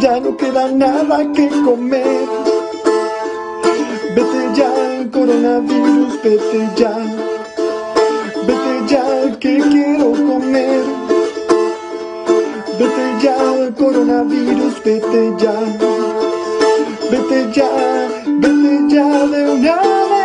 Ya no queda nada que comer. Vete ya, coronavirus, vete ya. Vete ya, que quiero comer. Vete ya, coronavirus, vete ya. Vete ya, vete ya de una vez.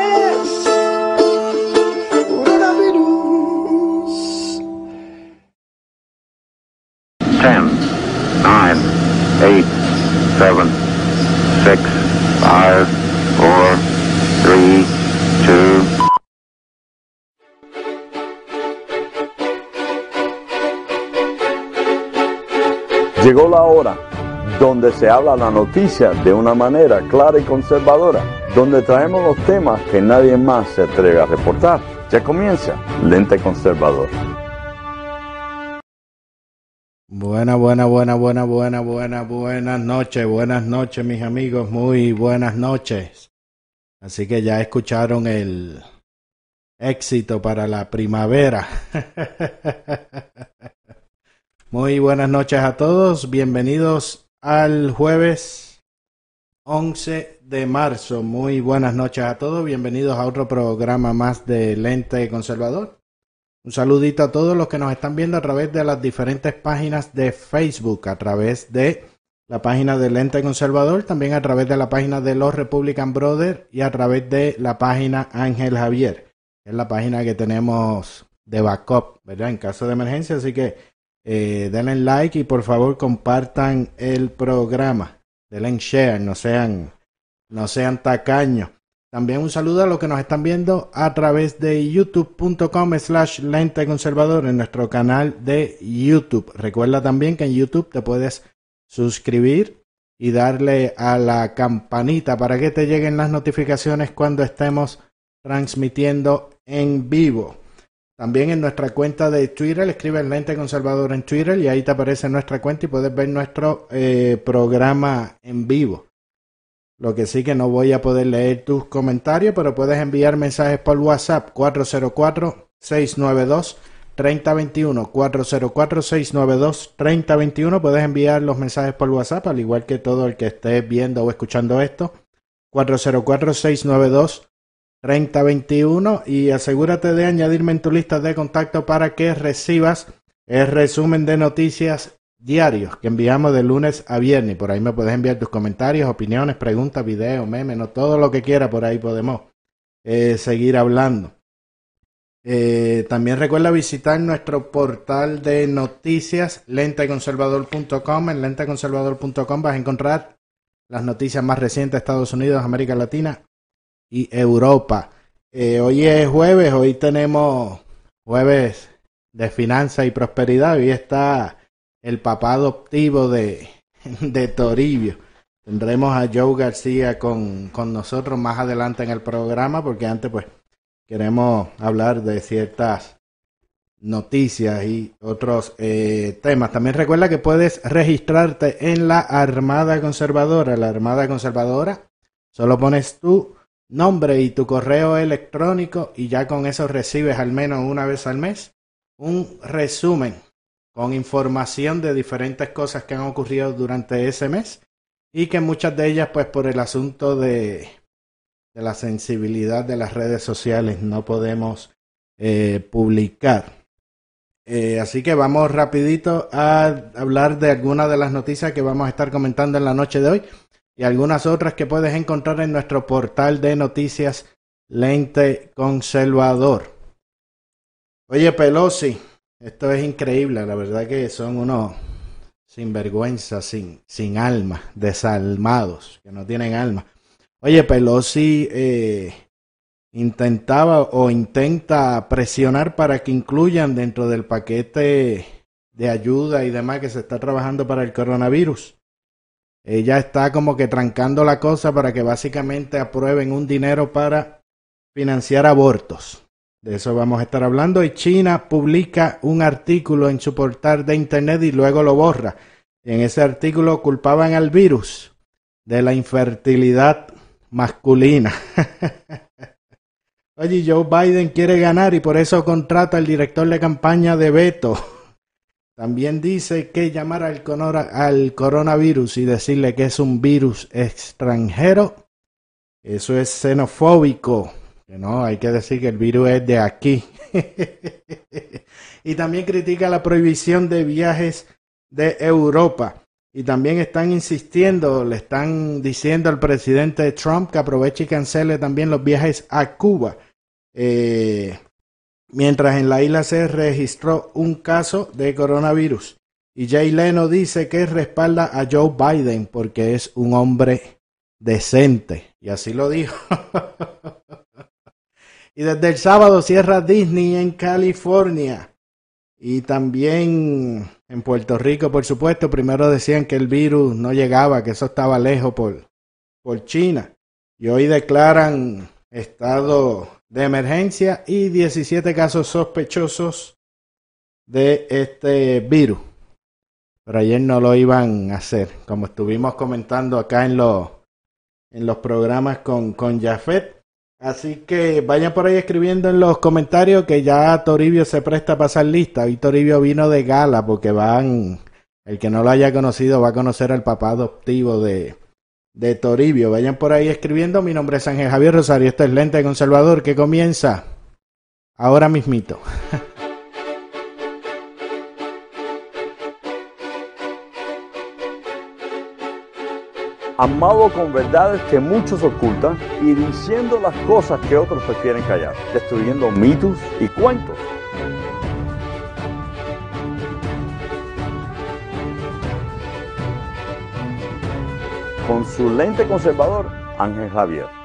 Llegó la hora donde se habla la noticia de una manera clara y conservadora, donde traemos los temas que nadie más se atreve a reportar. Ya comienza Lente Conservador. Buena, buena, buena, buena, buena, buena, buenas noches, buenas noches mis amigos, muy buenas noches. Así que ya escucharon el éxito para la primavera. Muy buenas noches a todos, bienvenidos al jueves 11 de marzo. Muy buenas noches a todos, bienvenidos a otro programa más de Lente Conservador. Un saludito a todos los que nos están viendo a través de las diferentes páginas de Facebook, a través de la página de Lente Conservador, también a través de la página de los Republican Brothers y a través de la página Ángel Javier. Es la página que tenemos de backup, ¿verdad? En caso de emergencia, así que eh, denle like y por favor compartan el programa. Denle share, no sean, no sean tacaños. También un saludo a los que nos están viendo a través de youtube.com slash lente conservador en nuestro canal de YouTube. Recuerda también que en YouTube te puedes suscribir y darle a la campanita para que te lleguen las notificaciones cuando estemos transmitiendo en vivo. También en nuestra cuenta de Twitter, escribe el Lente Conservador en Twitter y ahí te aparece nuestra cuenta y puedes ver nuestro eh, programa en vivo. Lo que sí que no voy a poder leer tus comentarios, pero puedes enviar mensajes por WhatsApp 404-692-3021. 404-692-3021. Puedes enviar los mensajes por WhatsApp, al igual que todo el que esté viendo o escuchando esto. 404-692-3021. Y asegúrate de añadirme en tu lista de contacto para que recibas el resumen de noticias diarios que enviamos de lunes a viernes. Por ahí me puedes enviar tus comentarios, opiniones, preguntas, videos, memes, no todo lo que quieras. Por ahí podemos eh, seguir hablando. Eh, también recuerda visitar nuestro portal de noticias, lenteconservador.com. En lenteconservador.com vas a encontrar las noticias más recientes de Estados Unidos, América Latina y Europa. Eh, hoy es jueves, hoy tenemos jueves de finanzas y prosperidad. Hoy está el papá adoptivo de, de Toribio. Tendremos a Joe García con, con nosotros más adelante en el programa, porque antes pues queremos hablar de ciertas noticias y otros eh, temas. También recuerda que puedes registrarte en la Armada Conservadora. La Armada Conservadora, solo pones tu nombre y tu correo electrónico y ya con eso recibes al menos una vez al mes un resumen con información de diferentes cosas que han ocurrido durante ese mes y que muchas de ellas pues por el asunto de, la sensibilidad de las redes sociales no podemos eh, publicar. Eh, así que vamos rapidito a hablar de algunas de las noticias que vamos a estar comentando en la noche de hoy y algunas otras que puedes encontrar en nuestro portal de noticias Lente Conservador. Oye, Pelosi, esto es increíble, la verdad que son unos sinvergüenza, sin, sin alma, desalmados, que no tienen alma. Oye, Pelosi eh, intentaba o intenta presionar para que incluyan dentro del paquete de ayuda y demás que se está trabajando para el coronavirus. Ella está como que trancando la cosa para que básicamente aprueben un dinero para financiar abortos. De eso vamos a estar hablando. Y China publica un artículo en su portal de internet y luego lo borra. en ese artículo culpaban al virus de la infertilidad masculina. Oye, Joe Biden quiere ganar y por eso contrata al director de campaña de Beto. También dice que llamar al, coronavirus y decirle que es un virus extranjero, eso es xenofóbico. no, hay que decir que el virus es de aquí. y también critica la prohibición de viajes de Europa. Y también están insistiendo, le están diciendo al presidente Trump que aproveche y cancele también los viajes a Cuba. Eh, mientras en la isla se registró un caso de coronavirus. Y Jay Leno dice que respalda a Joe Biden porque es un hombre decente. Y así lo dijo. y desde el sábado cierra Disney en California. Y también en Puerto Rico, por supuesto, primero decían que el virus no llegaba, que eso estaba lejos por, por China. Y hoy declaran estado de emergencia y 17 casos sospechosos de este virus. Pero ayer no lo iban a hacer, como estuvimos comentando acá en los, en los programas con, con Jafet. Así que vayan por ahí escribiendo en los comentarios que ya Toribio se presta a pasar lista. Hoy Toribio vino de gala porque van, el que no lo haya conocido va a conocer al papá adoptivo de, de Toribio. Vayan por ahí escribiendo. Mi nombre es Ángel Javier Rosario. Esto es Lente Conservador que comienza ahora mismito. amado con verdades que muchos ocultan y diciendo las cosas que otros prefieren callar, destruyendo mitos y cuentos. Con su lente conservador, Ángel Javier.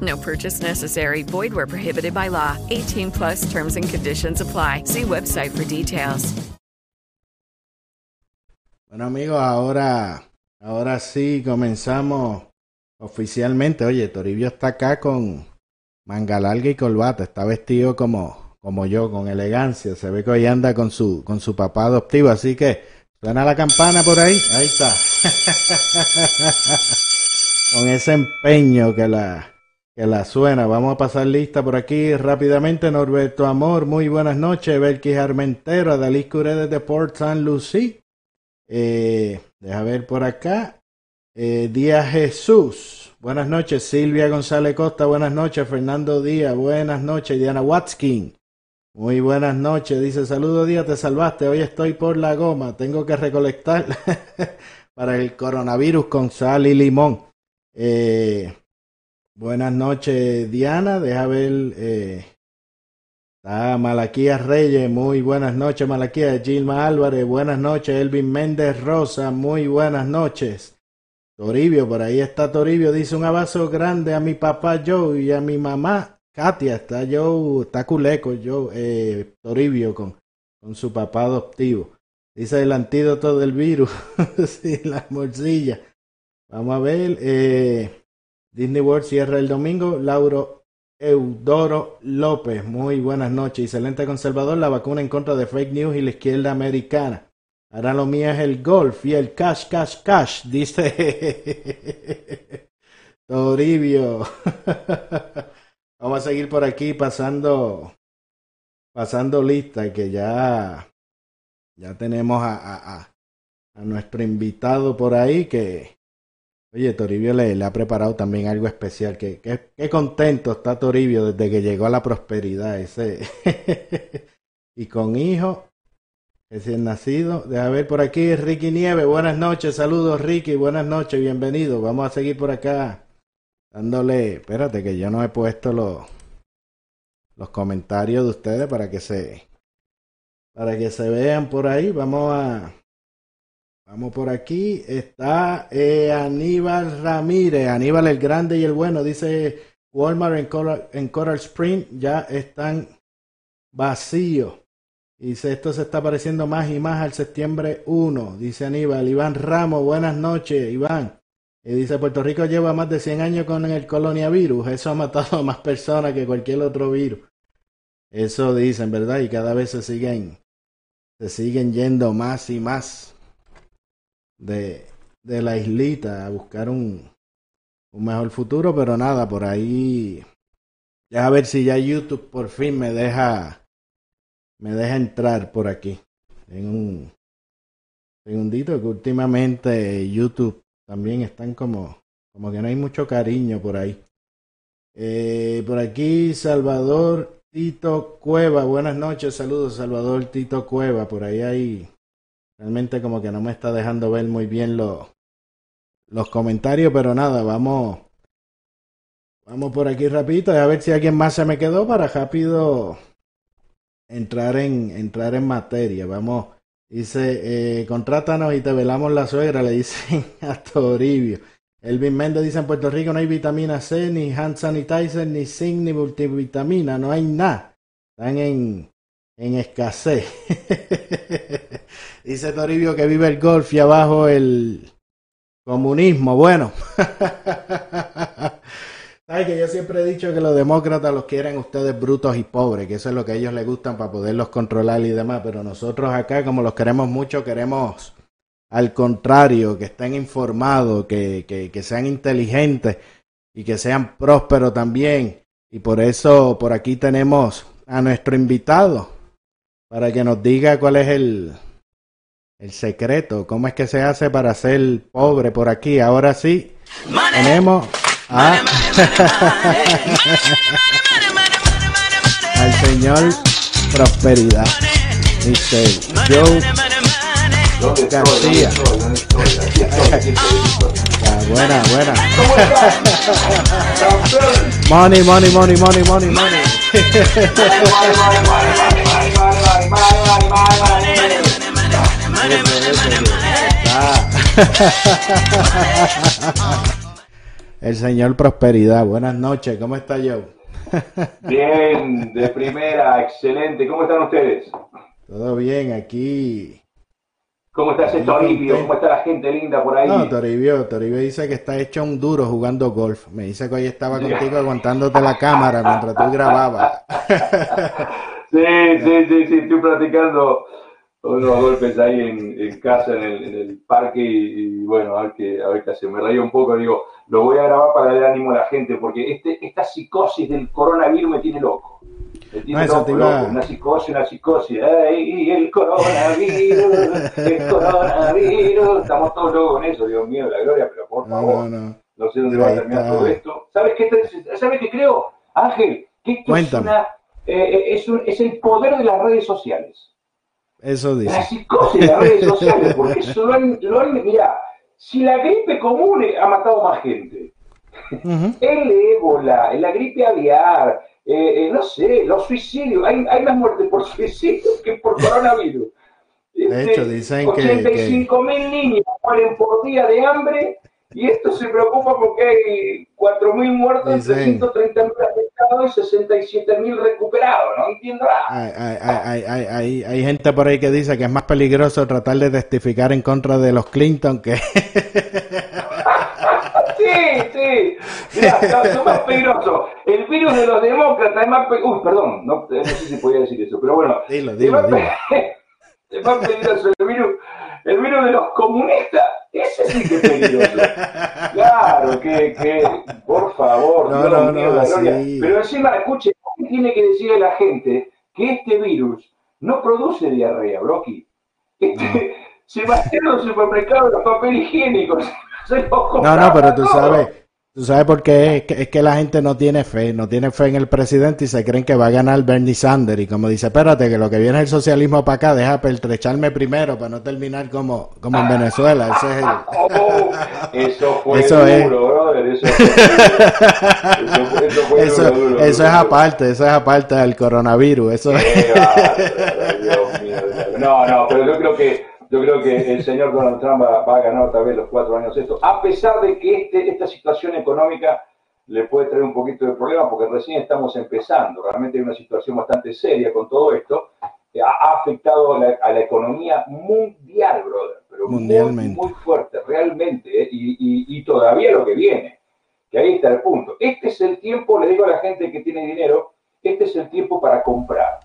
No purchase necessary. Void where prohibited by law. 18 plus terms and conditions apply. See website for details. Bueno, amigos, ahora, ahora sí comenzamos oficialmente. Oye, Toribio está acá con manga larga y colbata. Está vestido como, como yo, con elegancia. Se ve que hoy anda con su, con su papá adoptivo. Así que suena la campana por ahí. Ahí está. con ese empeño que la, que la suena. Vamos a pasar lista por aquí rápidamente. Norberto Amor, muy buenas noches. Belkis Armentero, Adalí Curé desde Port San Lucie. Eh, deja ver por acá. Eh, Díaz Jesús, buenas noches. Silvia González Costa, buenas noches. Fernando Díaz, buenas noches. Diana Watskin, muy buenas noches. Dice, saludo Díaz, te salvaste. Hoy estoy por la goma. Tengo que recolectar para el coronavirus con sal y limón. Eh, Buenas noches, Diana. Deja ver. Eh, está Malaquía Reyes. Muy buenas noches, Malaquía. Gilma Álvarez. Buenas noches. Elvin Méndez Rosa. Muy buenas noches. Toribio, por ahí está Toribio. Dice un abrazo grande a mi papá Joe y a mi mamá Katia. Está Joe, está culeco Joe, eh, Toribio con, con su papá adoptivo. Dice el antídoto del virus. sí, la morcilla. Vamos a ver. Eh, Disney World cierra el domingo. Lauro Eudoro López, muy buenas noches. Excelente conservador, la vacuna en contra de fake news y la izquierda americana. Ahora lo mío es el golf y el cash, cash, cash, dice Toribio. Vamos a seguir por aquí pasando pasando lista que ya ya tenemos a, a, a, a nuestro invitado por ahí que oye Toribio le, ha preparado también algo especial que, que contento está Toribio desde que llegó a la prosperidad ese y con hijo recién nacido. Deja ver por aquí Ricky Nieve. Buenas noches, saludos Ricky, buenas noches, bienvenido. Vamos a seguir por acá dándole, espérate que yo no he puesto los los comentarios de ustedes para que se para que se vean por ahí. Vamos a vamos por aquí. Está eh, Aníbal Ramírez, Aníbal el grande y el bueno. Dice Walmart en Coral, en Coral Spring ya están vacíos. Dice, esto se está pareciendo más y más al septiembre 1. Dice Aníbal. Iván Ramos, buenas noches, Iván. Y dice, Puerto Rico lleva más de 100 años con el coronavirus. Eso ha matado a más personas que cualquier otro virus. Eso dicen, ¿verdad? Y cada vez se siguen, se siguen yendo más y más de, de la islita a buscar un, un mejor futuro. Pero nada, por ahí, ya a ver si ya YouTube por fin me deja me deja entrar por aquí en un segundito que últimamente YouTube también están como como que no hay mucho cariño por ahí eh, por aquí Salvador Tito Cueva buenas noches saludos Salvador Tito Cueva por ahí hay realmente como que no me está dejando ver muy bien los los comentarios pero nada vamos vamos por aquí rapidito a ver si alguien más se me quedó para rápido entrar en entrar en materia. Vamos, dice, eh, contrátanos y te velamos la suegra, le dicen a Toribio. Elvin Méndez dice en Puerto Rico no hay vitamina C, ni hand sanitizer, ni zinc, ni multivitamina, no hay nada. Están en, en escasez. dice Toribio que vive el golf y abajo el comunismo. Bueno. Ay, que yo siempre he dicho que los demócratas los quieren ustedes brutos y pobres, que eso es lo que a ellos les gustan para poderlos controlar y demás, pero nosotros acá, como los queremos mucho, queremos al contrario, que estén informados, que, que, que sean inteligentes y que sean prósperos también. Y por eso por aquí tenemos a nuestro invitado para que nos diga cuál es el, el secreto, cómo es que se hace para ser pobre por aquí. Ahora sí, tenemos Ah. Al Señor prosperidad. Dice Joe García. Ah, buena, buena. money, money, money, money, money, money. El señor Prosperidad. Buenas noches, ¿cómo está Joe? Bien, de primera, excelente. ¿Cómo están ustedes? Todo bien, aquí. ¿Cómo está ese Toribio? ¿Cómo está la gente linda por ahí? No, Toribio, Toribio dice que está hecho un duro jugando golf. Me dice que hoy estaba contigo aguantándote la cámara mientras tú grababas. sí, sí, sí, sí, estoy practicando unos golpes ahí en, en casa, en el, en el parque, y, y, bueno, a ver qué, a ver qué hace. Me reí un poco, digo, lo voy a grabar para darle ánimo a la gente, porque este, esta psicosis del coronavirus me tiene loco. Me tiene No, loco, te loco. Una psicosis, una psicosis. ¡Ay, el coronavirus! ¡El coronavirus! Estamos todos locos con eso, Dios mío, la gloria, pero por favor. no, no. No sé dónde va a terminar todo esto. ¿Sabes qué, ¿sabes qué creo, Ángel? Que esto es, una, eh, es, un- es el poder de las redes sociales. Eso La dice. psicosis de las redes sociales, porque eso lo han, lo han- mira, si la gripe común ha matado más gente, el ébola, la gripe aviar, eh, eh, no sé, los suicidios, hay, hay más muertes por suicidio que por coronavirus. De hecho, dicen que- 85 mil niños mueren por día de hambre y esto se preocupa porque hay 4 mil muertos, Dicen- 330 mil afectados y 67 mil recuperados. No entiendo nada. Hay, hay, hay, hay, gente por ahí que dice que es más peligroso tratar de testificar en contra de los Clinton que... Sí, sí. Mira, no, son más peligrosos. El virus de los demócratas es más peligroso. Uy, perdón, no, no sé si podía decir eso, pero bueno. Dilo, es dilo, más, dilo. es más peligroso el virus, el virus de los comunistas Ese sí que es peligroso. claro, que, que, por favor, No, no, mío, no, la gloria. sí. Pero encima, escuche, ¿qué tiene que decirle la gente que este virus no produce diarrea, Brocky? Este, se va a hacer los supermercados los papel higiénicos. Se los No, no, pero tú sabes, tú sabes por qué es que, es que la gente no tiene fe, no tiene fe en el presidente y se creen que va a ganar Bernie Sanders. Y como dice, espérate, que lo que viene es el socialismo para acá, deja pertrecharme primero para no terminar como, como en Venezuela. Ese es el... Oh, eso fue Eso es. duro, brother. Eso fue. Eso, eso fue Eso, duro, duro, eso es aparte, eso es aparte del coronavirus. Eso es... Dios mío. No, no, pero yo creo que yo creo que el señor Donald Trump va, va a ganar otra vez los cuatro años esto, a pesar de que este, esta situación económica le puede traer un poquito de problema porque recién estamos empezando. Realmente hay una situación bastante seria con todo esto. que Ha, afectado a la, a la economía mundial, brother, pero Mundialmente. muy fuerte, realmente, ¿eh? y, y- y todavía lo que viene, que ahí está el punto. Este es el tiempo, le digo a la gente que tiene dinero, este es el tiempo para comprar.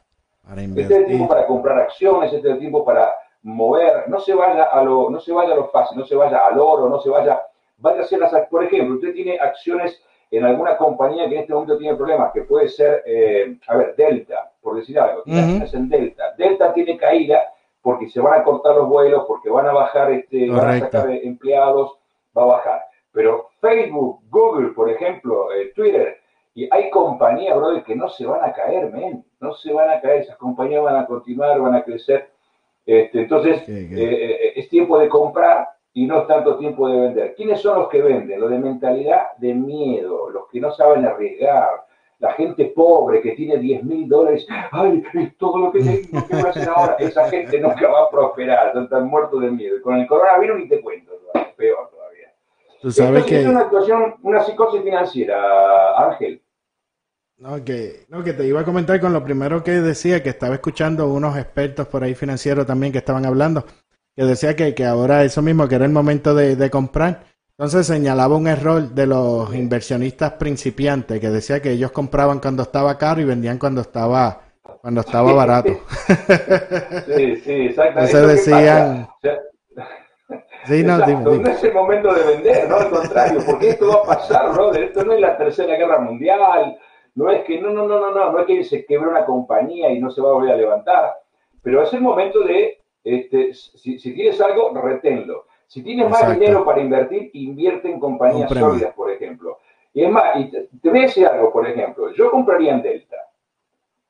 Para Este es el tiempo para comprar acciones, este es el tiempo para mover, no se vaya a lo, no se vaya a lo fácil, no se vaya al oro, no se vaya, vaya a hacer las, por ejemplo, usted tiene acciones en alguna compañía que en este momento tiene problemas, que puede ser, eh, a ver, Delta, por decir algo, tiene acciones en Delta. Delta tiene caída porque se van a cortar los vuelos, porque van a bajar, este, van a sacar empleados, va a bajar. Pero Facebook, Google, por ejemplo, eh, Twitter, y hay compañías, brother, que no se van a caer, men. No se van a caer. Esas compañías van a continuar, van a crecer. Este, entonces, eh, eh, es tiempo de comprar y no es tanto tiempo de vender. ¿Quiénes son los que venden? Los de mentalidad de miedo, los que no saben arriesgar, la gente pobre que tiene 10 mil dólares. ¡Ay, es todo lo que tengo! ¿Qué voy a hacer ahora? Esa gente nunca va a prosperar, están muertos de miedo. Con el coronavirus ni te cuento, peor todavía. Tú sabes Entonces, es que... una actuación, una psicosis financiera, Ángel. No que, no, que te iba a comentar con lo primero que decía, que estaba escuchando unos expertos por ahí financieros también que estaban hablando, que decía que, que ahora eso mismo, que era el momento de, de comprar. Entonces señalaba un error de los inversionistas principiantes, que decía que ellos compraban cuando estaba caro y vendían cuando estaba, cuando estaba barato. Sí, sí, exactamente. ¿Qué decían- Sí, no, exacto, dime, dime. no es el momento de vender, no al contrario, porque esto va a pasar, brother. Esto no es la tercera guerra mundial, no es que, no, no, no, no, no, no es que se quebre una compañía y no se va a volver a levantar, pero es el momento de, este, si, si tienes algo, reténlo. Si tienes más dinero para invertir, invierte en compañías sólidas, por ejemplo. Y es más, y te, te voy a decir algo, por ejemplo, yo compraría en Delta.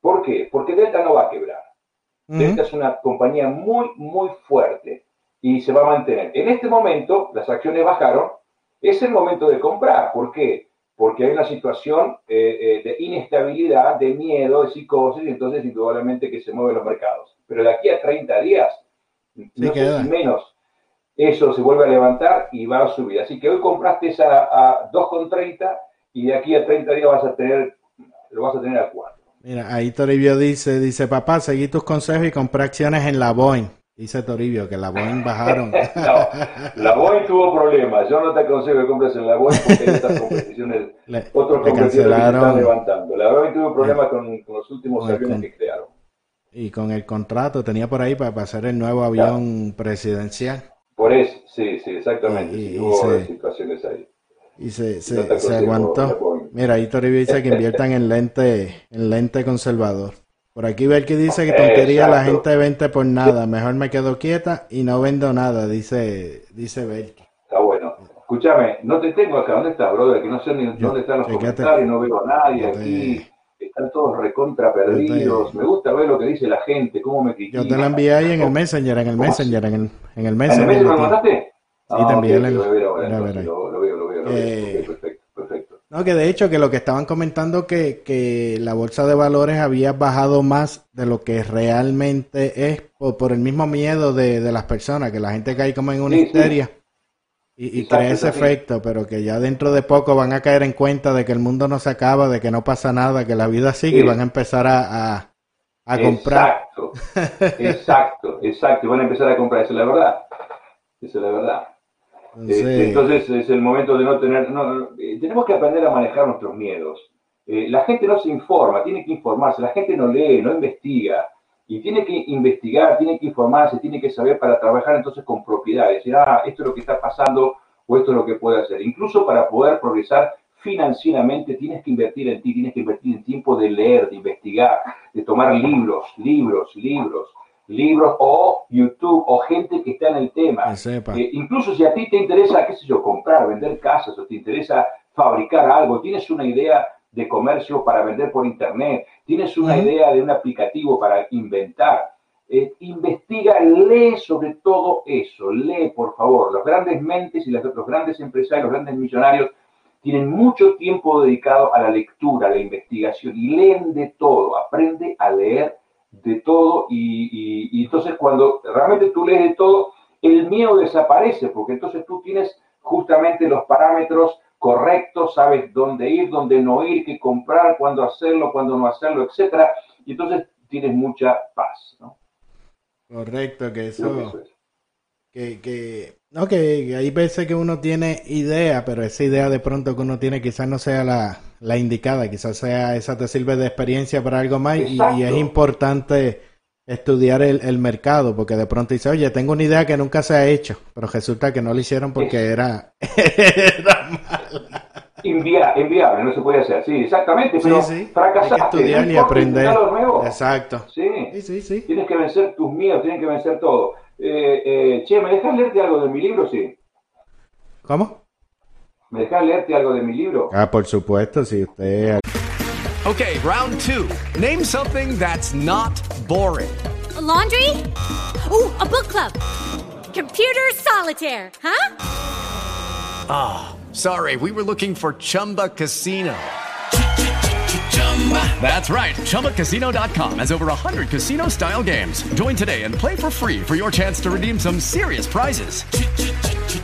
¿Por qué? Porque Delta no va a quebrar. Delta es una compañía muy, muy fuerte y se va a mantener. En este momento, las acciones bajaron, es el momento de comprar. ¿Por qué? Porque hay una situación eh, eh, de inestabilidad, de miedo, de psicosis, y entonces indudablemente que se mueven los mercados. Pero de aquí a 30 días, no sé queda. si menos, eso se vuelve a levantar y va a subir. Así que hoy compraste esa a 2,30 y de aquí a 30 días vas a tener, lo vas a tener a 4. Mira, ahí Toribio dice, dice, papá, seguí tus consejos y compré acciones en la Boeing. Dice Toribio que la Boeing bajaron. No, la Boeing tuvo problemas. Yo no te aconsejo que compres en la Boeing porque hay otras competiciones, Le, otros le competidores que se están cancelaron levantando. La Boeing tuvo problemas con, con los últimos Con aviones con- que crearon. y con el contrato tenía por ahí para, hacer el nuevo avión presidencial. Por eso, sí, sí, exactamente. Y- sí, y hubo se- situaciones ahí. Y se, aguantó. Mira, ahí Toribio dice que inviertan en lente, en lente conservador. Por aquí ver que dice que tontería la gente vende por nada. Mejor me quedo quieta y no vendo nada, dice, dice Belki. Está bueno. Escúchame, no te tengo acá. ¿Dónde estás, brother? Que no sé ni Yo- dónde están los comentarios, no veo a nadie te- aquí. Están todos recontra perdidos. Te- Me gusta ver lo que dice la gente, cómo me critican. Yo te la envié ahí en el Messenger, en el ¿Cómo Messenger, en el, en el ¿En el Messenger. mes me mandaste? Sí, te envié ok, el- lo ahora, entonces, veo, lo veo, lo veo. Eh, perfecto. No, que de hecho que lo que estaban comentando que, que la bolsa de valores había bajado más de lo que realmente es por, por el mismo miedo de, de las personas, que la gente cae como en una Sí, sí. histeria y, y Exacto, crea ese efecto, pero que ya dentro de poco van a caer en cuenta de que el mundo no se acaba, de que no pasa nada, que la vida sigue Sí. y van a empezar a, a, a comprar. Exacto, exacto, exacto. Y van a empezar a comprar, esa es la verdad. Esa es la verdad. Entonces, Este, entonces es el momento de no tener, no, eh, tenemos que aprender a manejar nuestros miedos. Eh, la gente no se informa, tiene que informarse, la gente no lee, no investiga. y tiene que investigar, tiene que informarse, tiene que saber para trabajar entonces con propiedad, decir, ah, esto es lo que está pasando o esto es lo que puede hacer. Incluso para poder progresar financieramente tienes que invertir en ti, tienes que invertir en tiempo de leer, de investigar, de tomar libros, libros, libros, libros o YouTube o gente que está en el tema. Eh, incluso si a ti te interesa, qué sé yo, comprar, vender casas o te interesa fabricar algo, tienes una idea de comercio para vender por internet, tienes una idea de un aplicativo para inventar, eh, investiga, lee sobre todo eso, lee por favor. Los grandes mentes y los, los grandes empresarios, los grandes millonarios tienen mucho tiempo dedicado a la lectura, a la investigación y leen de todo, aprende a leer de todo y, entonces cuando realmente tú lees de todo, el miedo desaparece porque entonces tú tienes justamente los parámetros correctos, sabes dónde ir, dónde no ir, qué comprar, cuándo hacerlo, cuándo no hacerlo, etcétera, y entonces tienes mucha paz, ¿no? Correcto, que eso, que, que, no, que hay veces que uno tiene idea, pero esa idea de pronto que uno tiene quizás no sea la, la indicada, quizás sea esa te sirve de experiencia para algo más y, es importante estudiar el, el, mercado porque de pronto dice, oye, tengo una idea que nunca se ha hecho, pero resulta que no lo hicieron porque era, era mala. inviable, no se puede hacer, sí, exactamente, pero sí, fracasaste. estudiar y aprender. Exacto. Sí. sí, sí, Tienes que vencer tus miedos, tienes que vencer todo. Eh, eh, che, ¿me dejas leerte algo de mi libro? Sí. ¿Cómo? ¿Me dejas leerte algo de mi libro? Ah, por supuesto, si usted. Okay, round two. Name something that's not boring. A laundry? Ooh, a book club. Computer solitaire, huh? Ah, oh, sorry, we were looking for Chumba Casino. That's right. ChumbaCasino.com has over 100 casino style games. Join today and play for free for your chance to redeem some serious prizes.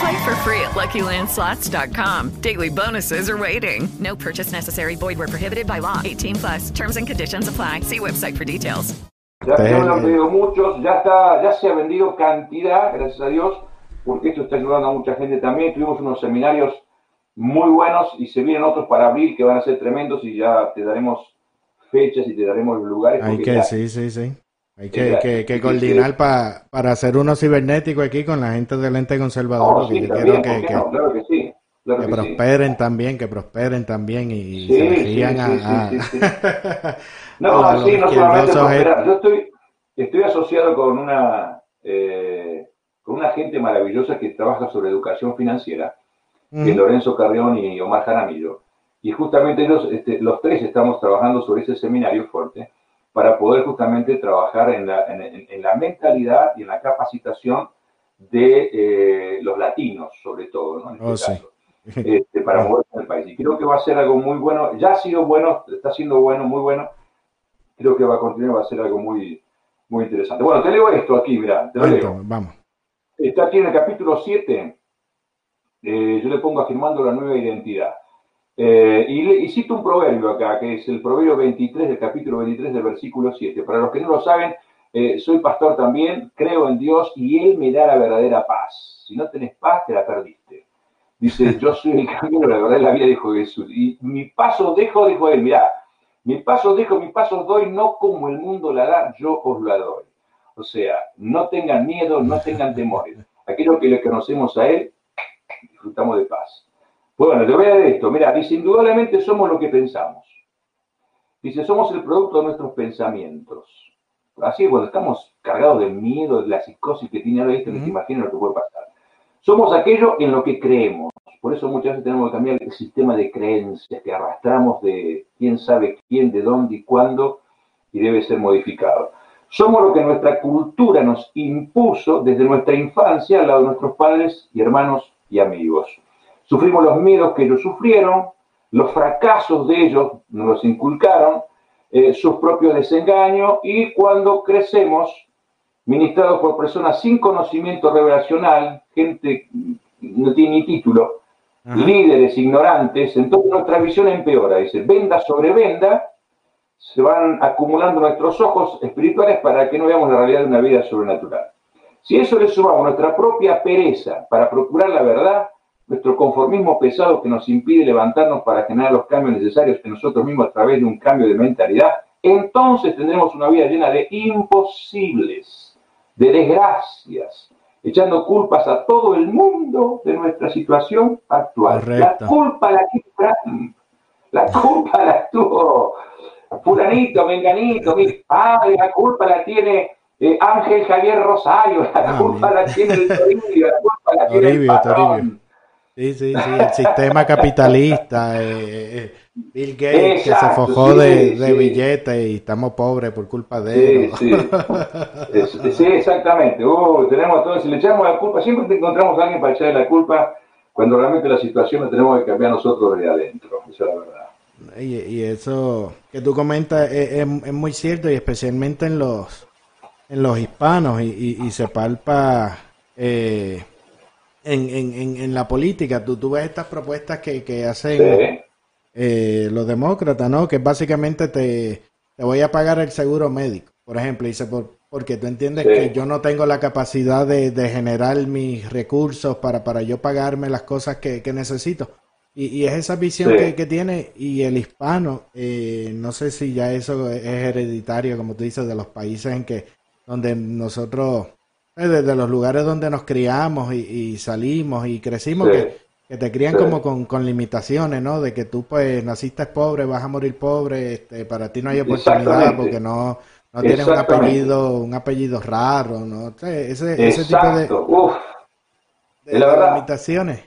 Play for free at LuckyLandSlots.com. Daily bonuses are waiting. No purchase necessary. Void where prohibited by law. 18 plus. Terms and conditions apply. See website for details. Ya, lo han pedido muchos, ya, está, ya se ha vendido cantidad, gracias a Dios, porque esto está ayudando a mucha gente también. Tuvimos unos seminarios muy buenos y se vienen otros para abril que van a ser tremendos y ya te daremos fechas y te daremos los lugares. Hay que, sí, sí, sí. Hay que, que, que coordinar para para hacer uno cibernético aquí con la gente del ente conservador. Oh, sí, también, que, que, claro que sí. Claro que, prosperen también, que prosperen también y se regian a, No, sí, no solamente prosperar. Yo estoy, estoy asociado con una, eh, con una gente maravillosa que trabaja sobre educación financiera, que es Lorenzo Carrión y Omar Jaramillo. Y justamente ellos, este, los tres estamos trabajando sobre ese seminario fuerte para poder justamente trabajar en la, en, la mentalidad y en la capacitación de eh, los latinos, sobre todo, ¿no? En este oh, caso, este, para moverse en el país. Y creo que va a ser algo muy bueno, ya ha sido bueno, está siendo bueno, muy bueno, creo que va a continuar, va a ser algo muy, muy interesante. Bueno, te leo esto aquí, mira, te lo leo. Vamos. Está aquí en el capítulo 7, eh, yo le pongo afirmando la nueva identidad. Eh, y, cito un proverbio acá, que es el proverbio 23 del capítulo 23 del versículo 7. Para los que no lo saben, eh, soy pastor también, creo en Dios y Él me da la verdadera paz. Si no tenés paz, te la perdiste. Dice, yo soy el camino, la verdad, la vida, dijo Jesús. Y mi paso dejo, dijo Él, mirá, mi paso dejo, mi paso doy, no como el mundo la da, yo os la doy. O sea, no tengan miedo, no tengan temores. Aquellos que le conocemos a Él, disfrutamos de paz. Bueno, te voy a decir esto. Mira, dice, indudablemente somos lo que pensamos. Dice, somos el producto de nuestros pensamientos. Así, bueno, estamos cargados de miedo, de la psicosis que tiene ahora esto, que te imaginas lo que puede pasar. Somos aquello en lo que creemos. Por eso muchas veces tenemos que cambiar el sistema de creencias que arrastramos de quién sabe quién, de dónde y cuándo, y debe ser modificado. Somos lo que nuestra cultura nos impuso desde nuestra infancia al lado de nuestros padres y hermanos y amigos. Sufrimos los miedos que ellos sufrieron, los fracasos de ellos nos los inculcaron, eh, sus propios desengaños y cuando crecemos ministrados por personas sin conocimiento revelacional, gente no tiene ni título, líderes ignorantes, entonces nuestra visión empeora. Dice, venda sobre venda, se van acumulando nuestros ojos espirituales para que no veamos la realidad de una vida sobrenatural. Si eso le sumamos nuestra propia pereza para procurar la verdad, nuestro conformismo pesado que nos impide levantarnos para generar los cambios necesarios en nosotros mismos a través de un cambio de mentalidad, entonces tendremos una vida llena de imposibles, de desgracias, echando culpas a todo el mundo de nuestra situación actual. La culpa la tiene Trump, la culpa la tuvo fulanito, menganito, mi padre, la culpa la tiene eh, Ángel Javier Rosario, la ah, culpa la tiene el Toribio, la culpa la tiene el patrón. Sí, sí, sí, el sistema capitalista, eh, eh, Bill Gates que se fojó de, de billetes y estamos pobres por culpa de él. Sí, sí, exactamente. Uh, tenemos todo, si le echamos la culpa, siempre encontramos a alguien para echarle la culpa cuando realmente la situación la tenemos que cambiar nosotros desde adentro, esa es la verdad. Y, eso que tú comentas es, muy cierto y especialmente en los en los hispanos y, se palpa eh, en, en, en, la política. Tú, tú ves estas propuestas que, que hacen eh, los demócratas, ¿no? Que básicamente te, te voy a pagar el seguro médico, por ejemplo, dice, por, porque tú entiendes que yo no tengo la capacidad de, de generar mis recursos para, para yo pagarme las cosas que, que necesito. Y, y, es esa visión que, que, tiene y el hispano, eh, no sé si ya eso es hereditario, como tú dices, de los países en que donde nosotros desde los lugares donde nos criamos y, salimos y crecimos, que, te crían como con, limitaciones, ¿no? De que tú pues naciste pobre, vas a morir pobre, este, para ti no hay oportunidad porque no, no tienes un apellido, un apellido raro, ¿no? ese, ese tipo de, limitaciones.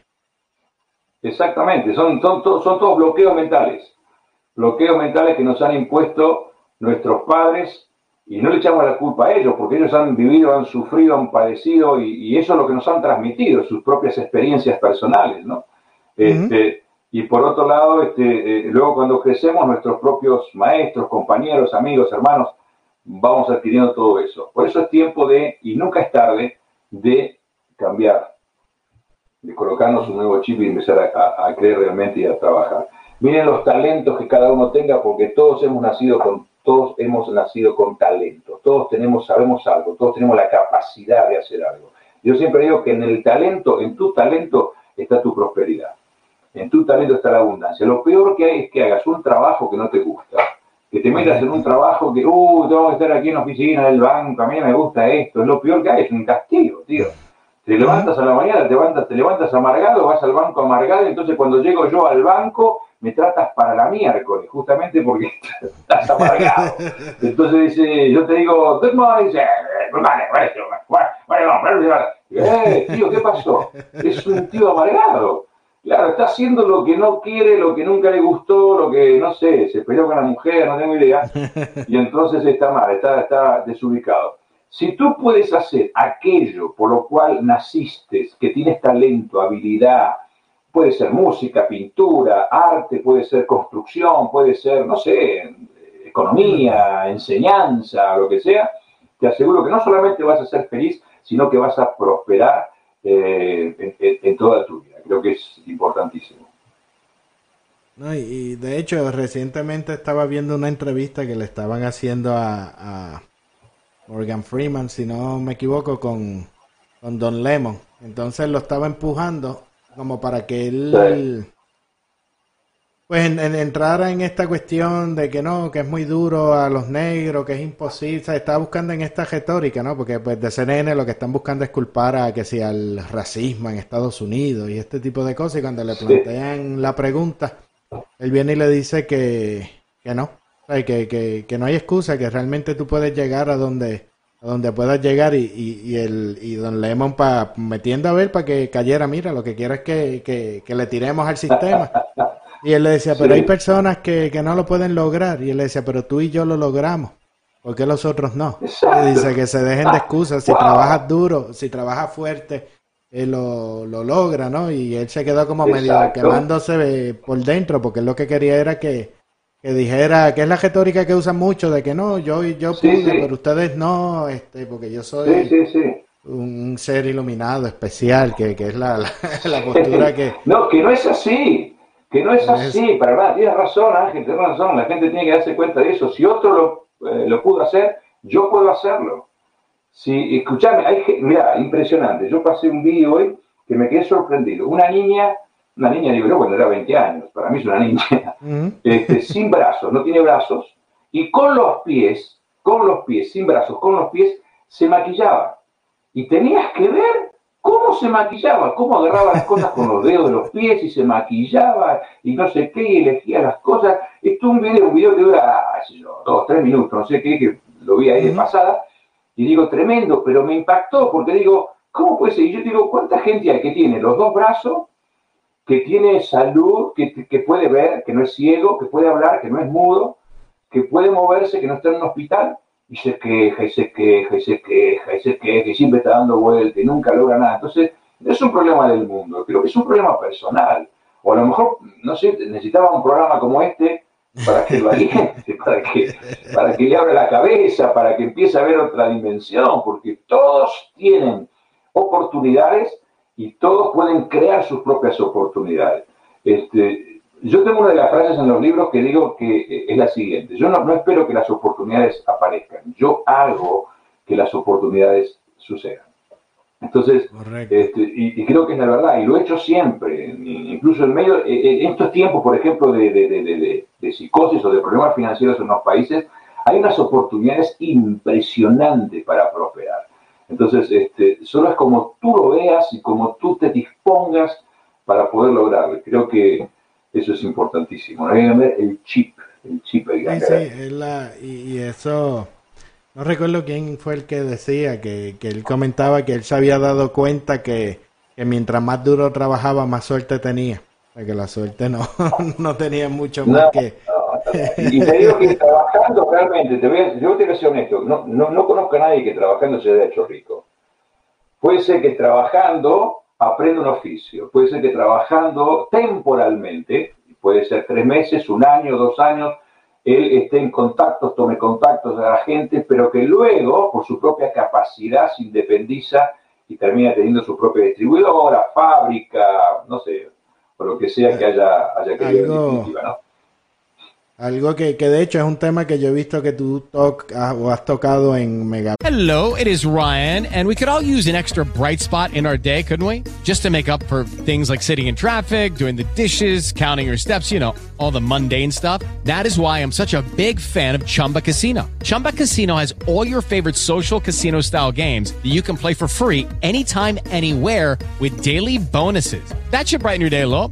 Exactamente, son, son, son todos bloqueos mentales, bloqueos mentales que nos han impuesto nuestros padres y no le echamos la culpa a ellos, porque ellos han vivido, han sufrido, han padecido, y, eso es lo que nos han transmitido, sus propias experiencias personales, ¿no? Este, y por otro lado, este, eh, luego cuando crecemos, nuestros propios maestros, compañeros, amigos, hermanos, vamos adquiriendo todo eso. Por eso es tiempo de, y nunca es tarde, de cambiar, de colocarnos un nuevo chip y empezar a, a creer realmente y a trabajar. Miren los talentos que cada uno tenga, porque todos hemos nacido con todos hemos nacido con talento, todos tenemos, sabemos algo, todos tenemos la capacidad de hacer algo. Yo siempre digo que en el talento, en tu talento está tu prosperidad, en tu talento está la abundancia. Lo peor que hay es que hagas un trabajo que no te gusta, que te metas en un trabajo que, uh, tengo que estar aquí en la oficina del banco, a mí me gusta esto, es lo peor que hay, es un castigo, tío. Te levantas a la mañana, te levantas, te levantas amargado, vas al banco amargado, entonces cuando llego yo al banco, me tratas para la miércoles, justamente porque estás amargado. Entonces dice, yo te digo, good morning, eh, tío, ¿qué pasó? Es un tío amargado. Claro, está haciendo lo que no quiere, lo que nunca le gustó, lo que, no sé, se peleó con la mujer, no tengo idea, y entonces está mal, está, está desubicado. Si tú puedes hacer aquello por lo cual naciste, que tienes talento, habilidad, Puede ser música, pintura, arte, puede ser construcción, puede ser, no sé, economía, enseñanza, lo que sea. Te aseguro que no solamente vas a ser feliz, sino que vas a prosperar eh, en, toda tu vida. Creo que es importantísimo. y, de hecho, recientemente estaba viendo una entrevista que le estaban haciendo a, Morgan Freeman, si no me equivoco, con, con Don Lemon. Entonces lo estaba empujando como para que él pues en, entrara en esta cuestión de que no, que es muy duro a los negros, que es imposible, o sea, está buscando en esta retórica, ¿no? Porque pues de CNN lo que están buscando es culpar a que sea el racismo en Estados Unidos y este tipo de cosas y cuando le plantean la pregunta, él viene y le dice que, que no, que, que, que no hay excusa, que realmente tú puedes llegar a donde donde puedas llegar y, y, el, y Don Lemon pa, metiendo a ver para que cayera, mira, lo que quiero es que, le tiremos al sistema. Y él le decía, pero hay personas que, no lo pueden lograr. Y él le decía, pero tú y yo lo logramos. ¿Por qué los otros no? Y dice que se dejen de excusas. Si trabajas duro, si trabajas fuerte, lo, lo logra, ¿no? Y él se quedó como medio quemándose por dentro, porque él lo que quería era que, que dijera, que es la retórica que usan mucho, de que no, yo, yo Sí, pude, sí. pero ustedes no, este, porque yo soy Sí, un ser iluminado, especial, que, que es la, la, la postura que... No, que no es así, que no es No es- así, para nada, tienes razón Ángel, tienes razón, la gente tiene que darse cuenta de eso, si otro lo, eh, lo pudo hacer, yo puedo hacerlo. Si, escuchame, hay, mira, impresionante, yo pasé un vídeo hoy que me quedé sorprendido, una niña, una niña, digo yo, cuando era 20 años, para mí es una niña, este, sin brazos, no tiene brazos, y con los pies, con los pies, sin brazos, con los pies, se maquillaba. Y tenías que ver cómo se maquillaba, cómo agarraba las cosas con los dedos de los pies y se maquillaba y no sé qué, y elegía las cosas. Esto es un video, un video que dura, yo, dos, tres minutos, no sé qué, que lo vi ahí de pasada, y digo, tremendo, pero me impactó porque digo, ¿cómo puede ser? Y yo digo, ¿cuánta gente hay que tiene los dos brazos, que tiene salud, que, puede ver, que no es ciego, que puede hablar, que no es mudo, que puede moverse, que no está en un hospital, y se queja, y se queja, y se queja, y se queja, y siempre está dando vuelta y nunca logra nada. Entonces, no es un problema del mundo, creo que es un problema personal. O a lo mejor, no sé, necesitaba un programa como este para que lo que, para que le abra la cabeza, para que empiece a ver otra dimensión, porque todos tienen oportunidades y todos pueden crear sus propias oportunidades. Este, yo tengo una de las frases en los libros que digo que eh, es la siguiente, yo no, no espero que las oportunidades aparezcan, yo hago que las oportunidades sucedan. Entonces, este, y, y creo que es la verdad, y lo he hecho siempre, incluso en medio, eh, en estos tiempos, por ejemplo, de, de- de- de- de- de psicosis o de problemas financieros en los países, hay unas oportunidades impresionantes para prosperar. Entonces, este, solo es como tú lo veas y como tú te dispongas para poder lograrlo. Creo que eso es importantísimo. ¿no? El chip, el chip. hay que Sí, sí, es la- y, y eso, no recuerdo quién fue el que decía, que, que él comentaba que él se había dado cuenta que, que mientras más duro trabajaba, más suerte tenía. O sea, que la suerte no, no tenía mucho más No, que... Y te digo que trabajando realmente, te voy a, yo te voy a ser honesto, no, no, no conozco a nadie que trabajando se haya hecho rico. Puede ser que trabajando aprenda un oficio, puede ser que trabajando temporalmente, puede ser tres meses, un año, dos años, él esté en contactos, tome contactos a la gente, pero que luego, por su propia capacidad, se independiza y termina teniendo su propia distribuidora, fábrica, no sé, o lo que sea que haya, haya querido en definitiva, ¿no? Algo que, que de hecho es un tema que yo he visto que tú tocas o has tocado en Mega Hello, it is Ryan, and we could all use an extra bright spot in our day, couldn't we? Just to make up for things like sitting in traffic, doing the dishes, counting your steps, you know, all the mundane stuff. That is why I'm such a big fan of Chumba Casino. Chumba Casino has all your favorite social casino style games that you can play for free anytime, anywhere with daily bonuses. That should brighten your day a little.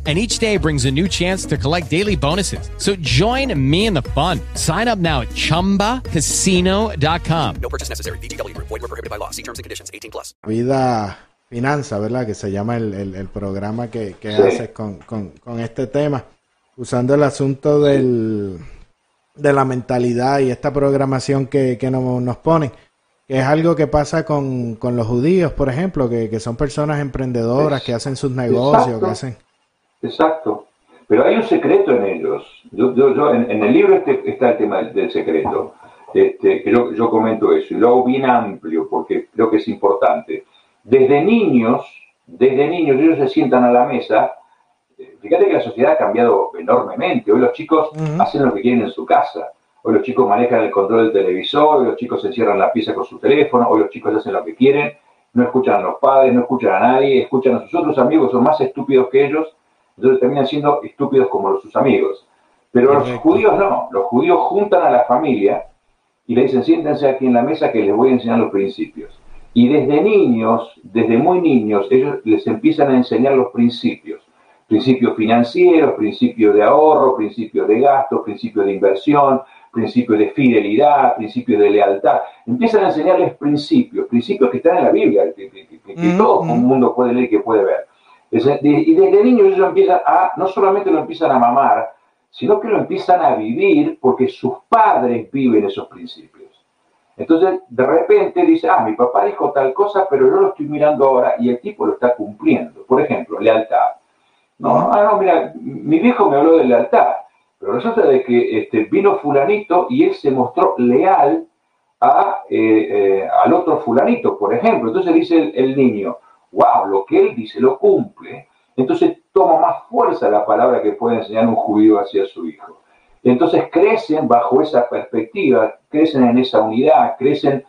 And each day brings a new chance to collect daily bonuses. So join me in the fun. Sign up now at chumbacasino.com. No purchase necessary. VGW Group. Void were prohibited by law. See terms and conditions. 18 plus. Vida Finanza, ¿verdad? Que se llama el, el- el programa que, que Sí. haces con, con- con este tema, usando el asunto del, de la mentalidad y esta programación que, que no- nos ponen, que es algo que pasa con, con los judíos, por ejemplo, que, que son personas emprendedoras que hacen sus negocios, Exacto. que hacen... Exacto. Pero hay un secreto en ellos. Yo, yo, yo- en, en el libro este, está el tema del, del secreto, este, que yo, yo comento eso, y lo hago bien amplio porque creo que es importante. Desde niños, desde niños, ellos se sientan a la mesa. Fíjate que la sociedad ha cambiado enormemente. Hoy los chicos hacen lo que quieren en su casa. Hoy los chicos manejan el control del televisor, hoy los chicos se encierran en la pieza con su teléfono, hoy los chicos hacen lo que quieren, no escuchan a los padres, no escuchan a nadie, escuchan a sus otros amigos, son más estúpidos que ellos, entonces terminan siendo estúpidos como sus amigos. Pero los judíos no, los judíos juntan a la familia y le dicen siéntense aquí en la mesa que les voy a enseñar los principios. Y desde niños, desde muy niños, ellos les empiezan a enseñar los principios. Principios financieros, principios de ahorro, principios de gasto, principios de inversión, principios de fidelidad, principios de lealtad. Empiezan a enseñarles principios, principios que están en la Biblia, que, que- que- que todo el mundo puede leer y que puede ver. Y desde niños ellos empiezan a, no solamente lo empiezan a mamar, sino que lo empiezan a vivir porque sus padres viven esos principios. Entonces, de repente dice, ah, mi papá dijo tal cosa, pero yo lo estoy mirando ahora y el tipo lo está cumpliendo. Por ejemplo, lealtad. No, ah, no, mira, mi viejo me habló de lealtad, pero resulta de que este, vino fulanito y él se mostró leal a, eh, eh, al otro fulanito, por ejemplo. Entonces dice el niño, wow, lo que él dice lo cumple. Entonces toma más fuerza la palabra que puede enseñar un judío hacia su hijo. Entonces crecen bajo esa perspectiva, crecen en esa unidad, crecen,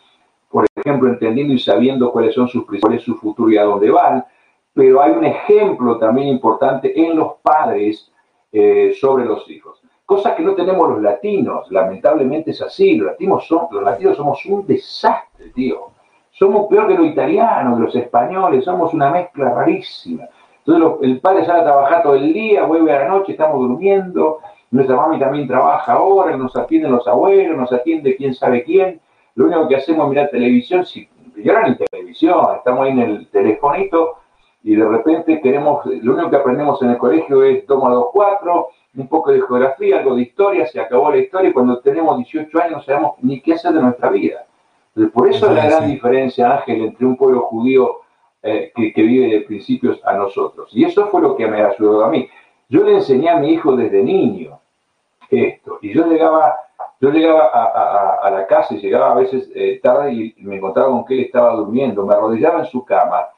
por ejemplo, entendiendo y sabiendo cuáles son sus principios, su futuro y a dónde van. Pero hay un ejemplo también importante en los padres eh, sobre los hijos. Cosa que no tenemos los latinos, lamentablemente es así. Los latinos, son, los latinos somos un desastre, tío. Somos peor que los italianos, que los españoles, somos una mezcla rarísima. Entonces el padre sale a trabajar todo el día, vuelve a la noche, estamos durmiendo, nuestra mami también trabaja ahora, nos atienden los abuelos, nos atiende quién sabe quién. Lo único que hacemos es mirar televisión, si, ahora ni televisión, estamos ahí en el telefonito y de repente queremos, lo único que aprendemos en el colegio es toma 2, 4, un poco de geografía, algo de historia, se acabó la historia y cuando tenemos 18 años no sabemos ni qué hacer de nuestra vida. Entonces, por eso es la gran diferencia, Ángel, entre un pueblo judío eh, que, que vive de principios a nosotros. Y eso fue lo que me ayudó a mí. Yo le enseñé a mi hijo desde niño esto. Y yo llegaba, yo llegaba a, a- a- a la casa y llegaba a veces eh, tarde y me encontraba con que él estaba durmiendo. Me arrodillaba en su cama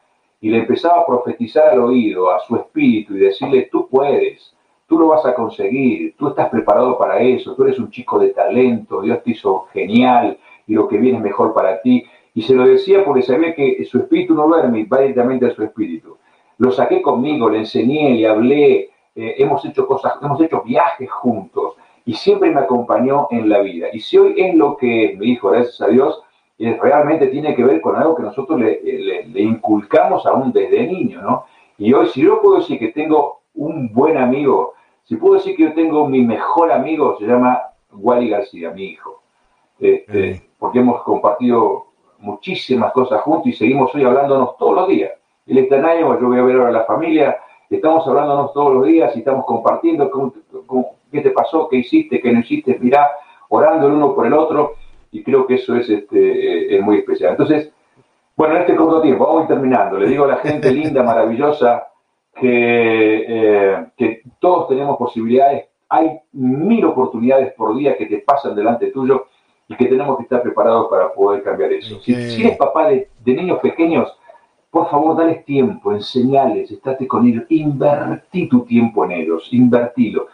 y le empezaba a profetizar al oído, a su espíritu y decirle, tú puedes, tú lo vas a conseguir, tú estás preparado para eso, tú eres un chico de talento, Dios te hizo genial y lo que viene mejor para ti. Y se lo decía porque sabía que su espíritu no duerme, va directamente a su espíritu. Lo saqué conmigo, le enseñé, le hablé, eh, hemos hecho cosas, hemos hecho viajes juntos y siempre me acompañó en la vida. Y si hoy es lo que es mi hijo, gracias a Dios, eh, realmente tiene que ver con algo que nosotros le, eh, le- le inculcamos aún desde niño, ¿no? Y hoy, si yo puedo decir que tengo un buen amigo, si puedo decir que yo tengo mi mejor amigo, se llama Wally García, mi hijo. Este, porque hemos compartido muchísimas cosas juntos y seguimos hoy hablándonos todos los días. Él está en año, yo voy a ver ahora a la familia, estamos hablándonos todos los días y estamos compartiendo qué te pasó, qué hiciste, qué no hiciste, mirá, orando el uno por el otro y creo que eso es, este, es muy especial. Entonces, bueno, en este corto tiempo, vamos a ir terminando. Le digo a la gente linda, maravillosa, que, eh, que todos tenemos posibilidades. Hay mil oportunidades por día que te pasan delante tuyo y que tenemos que estar preparados para poder cambiar eso. Si, si eres papá de, de niños pequeños, por favor, dales tiempo, enseñales, estate con ellos, invertí tu tiempo en ellos, invertilo.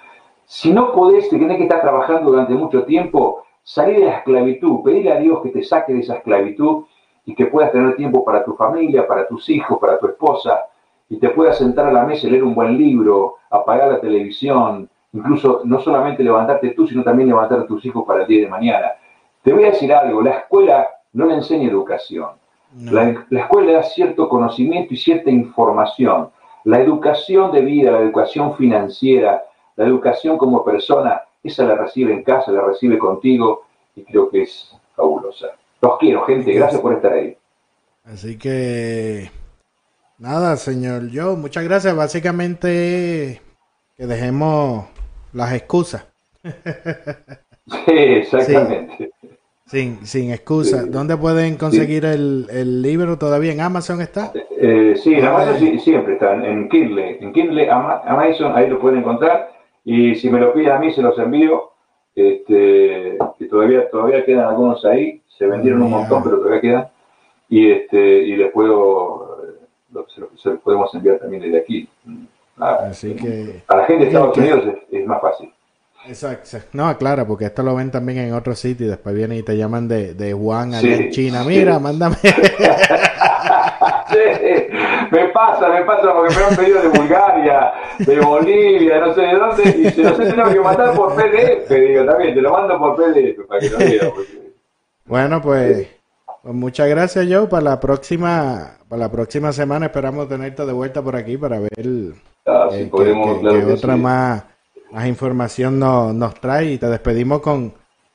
Si no podés, te tenés que estar trabajando durante mucho tiempo, salir de la esclavitud, pedirle a Dios que te saque de esa esclavitud y que puedas tener tiempo para tu familia, para tus hijos, para tu esposa, y te puedas sentar a la mesa y leer un buen libro, apagar la televisión, incluso no solamente levantarte tú, sino también levantar a tus hijos para el día de mañana. Te voy a decir algo, la escuela no le enseña educación. La, la escuela da cierto conocimiento y cierta información. La educación de vida, la educación financiera, la educación como persona, esa la recibe en casa, la recibe contigo y creo que es fabulosa. Los quiero, gente. Gracias por estar ahí. Así que, nada, señor Joe, muchas gracias. Básicamente, que dejemos las excusas. Sí, exactamente. Sin, sin excusa. ¿Dónde pueden conseguir el, el libro? ¿Todavía en Amazon está? Eh, sí, en Amazon sí, siempre están, en Kindle. En Kindle, Ama- Amazon, ahí lo pueden encontrar. Y si me lo piden a mí, se los envío. Este, que todavía, todavía quedan algunos ahí. Se vendieron un montón, pero todavía quedan. Y, este, y les puedo, eh, lo- se, lo- se los podemos enviar también desde aquí. A, Así que. a la gente de Estados que- Unidos es, es más fácil. Exacto. No, claro, porque esto lo ven también en otros sitios y después vienen y te llaman de, de Juan allá Sí, en China. sí. Mira, mándame. Sí, me pasa, me pasa porque me han pedido de Bulgaria, de Bolivia, no sé de dónde, y se los he tenido que mandar por PDF, digo, también, te lo mando por PDF para que lo veas. porque- Bueno, pues, pues muchas gracias, Joe. Para la próxima, para la próxima semana esperamos tenerte de vuelta por aquí para ver Ah, eh, que otra más, más información nos, nos trae y te despedimos con,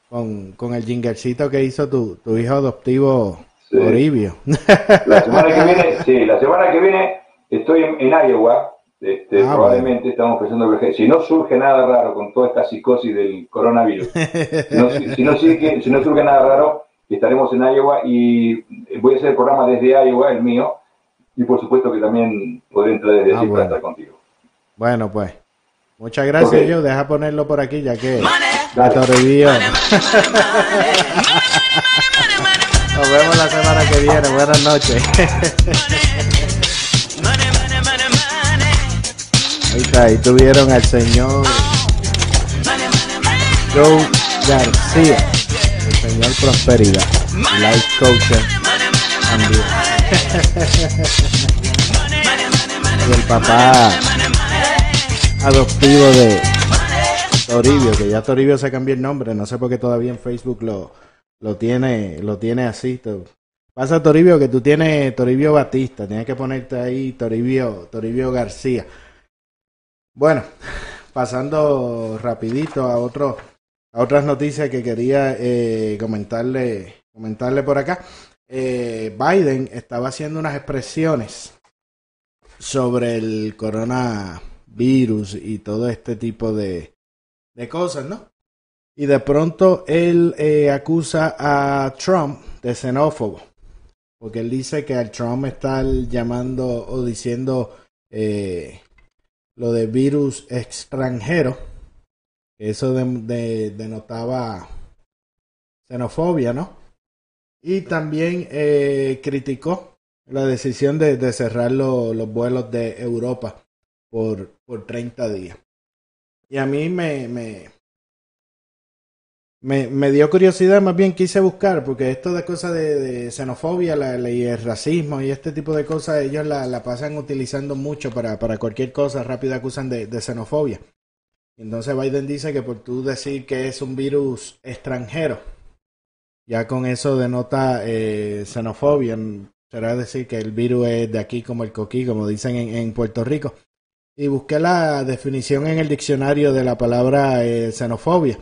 con, con el jingercito que hizo tu, tu hijo adoptivo Toribio. La semana que viene, sí, la semana que viene estoy en, en Iowa. Este, Ah, probablemente estamos pensando que si no surge nada raro con toda esta psicosis del coronavirus, si no, si, si no sigue- si no surge nada raro, estaremos en Iowa y voy a hacer el programa desde Iowa, el mío, y por supuesto que también podré entrar desde Ah, allí para bueno. estar contigo. Bueno, pues. Muchas gracias, Ok. yo. Deja ponerlo por aquí, ya que la Toribio. Nos vemos la semana que viene. Buenas noches. Ahí está, ahí tuvieron al señor Joe García, el señor Prosperidad, life coach también. y el papá adoptivo de Toribio, que ya Toribio se cambió el nombre, no sé por qué todavía en Facebook lo, lo tiene, lo tiene así. Pasa Toribio que tú tienes Toribio Batista, tienes que ponerte ahí Toribio, Toribio García. Bueno, pasando rapidito a otro, a otras noticias que quería eh, comentarle, comentarle por acá. Eh, Biden estaba haciendo unas expresiones sobre el coronavirus y todo este tipo de, de cosas, ¿no? Y de pronto él eh, acusa a Trump de xenófobo, porque él dice que al Trump está llamando o diciendo eh, lo de virus extranjero, eso de- de- denotaba xenofobia, ¿no? Y también eh, criticó la decisión de, cerrar lo- los vuelos de Europa por, por 30 días. Y a mí me, me, me, me dio curiosidad, más bien quise buscar, porque esto de cosas de, xenofobia la, la- y el racismo y este tipo de cosas, ellos la, la pasan utilizando mucho para, para cualquier cosa, rápido acusan de, de xenofobia. Entonces Biden dice que por tú decir que es un virus extranjero, ya con eso denota eh, xenofobia. Será decir que el virus es de aquí como el coquí, como dicen en, en Puerto Rico. Y busqué la definición en el diccionario de la palabra eh, xenofobia.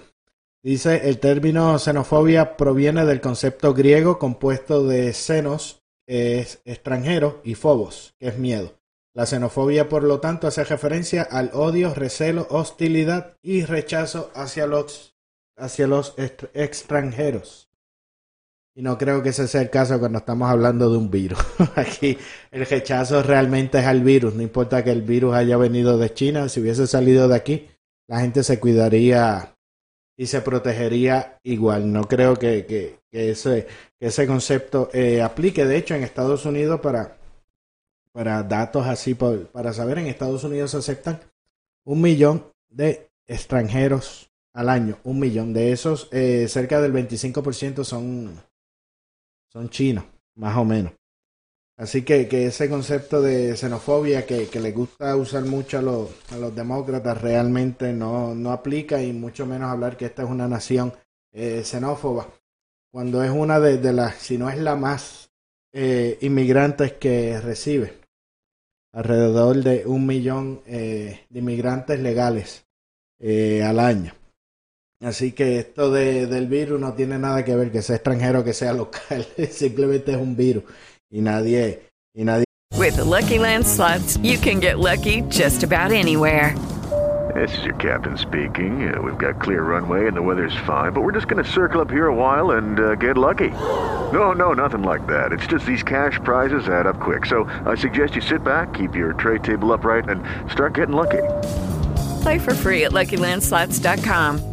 Dice, el término xenofobia proviene del concepto griego compuesto de xenos, es extranjero, y phobos, que es miedo. La xenofobia, por lo tanto, hace referencia al odio, recelo, hostilidad y rechazo hacia los, hacia los extranjeros. Y no creo que ese sea el caso cuando estamos hablando de un virus. Aquí el rechazo realmente es al virus. No importa que el virus haya venido de China, si hubiese salido de aquí, la gente se cuidaría y se protegería igual. No creo que, que, ese, que ese concepto eh, aplique. De hecho, en Estados Unidos, para, para datos así, por- para saber, en Estados Unidos se aceptan un millón de extranjeros al año. Un millón. De esos, eh, cerca del 25% son son chinos, más o menos. Así que, que ese concepto de xenofobia que, que le gusta usar mucho a los, a los demócratas realmente no, no aplica y mucho menos hablar que esta es una nación eh, xenófoba, cuando es una de, las, si no es la más eh, inmigrantes que recibe, alrededor de un millón eh, de inmigrantes legales al año. Así que esto de, del virus no tiene nada que ver que sea extranjero que sea local, simplemente es un virus y nadie y nadie With the Lucky Land slots, you can get lucky just about anywhere. This is your captain speaking. Uh, we've got clear runway and the weather's fine, but we're just going to circle up here a while and uh, get lucky. No, no, nothing like that. It's just these cash prizes add up quick. So I suggest you sit back, keep your tray table upright, and start getting lucky. Play for free at LuckyLandSlots.com.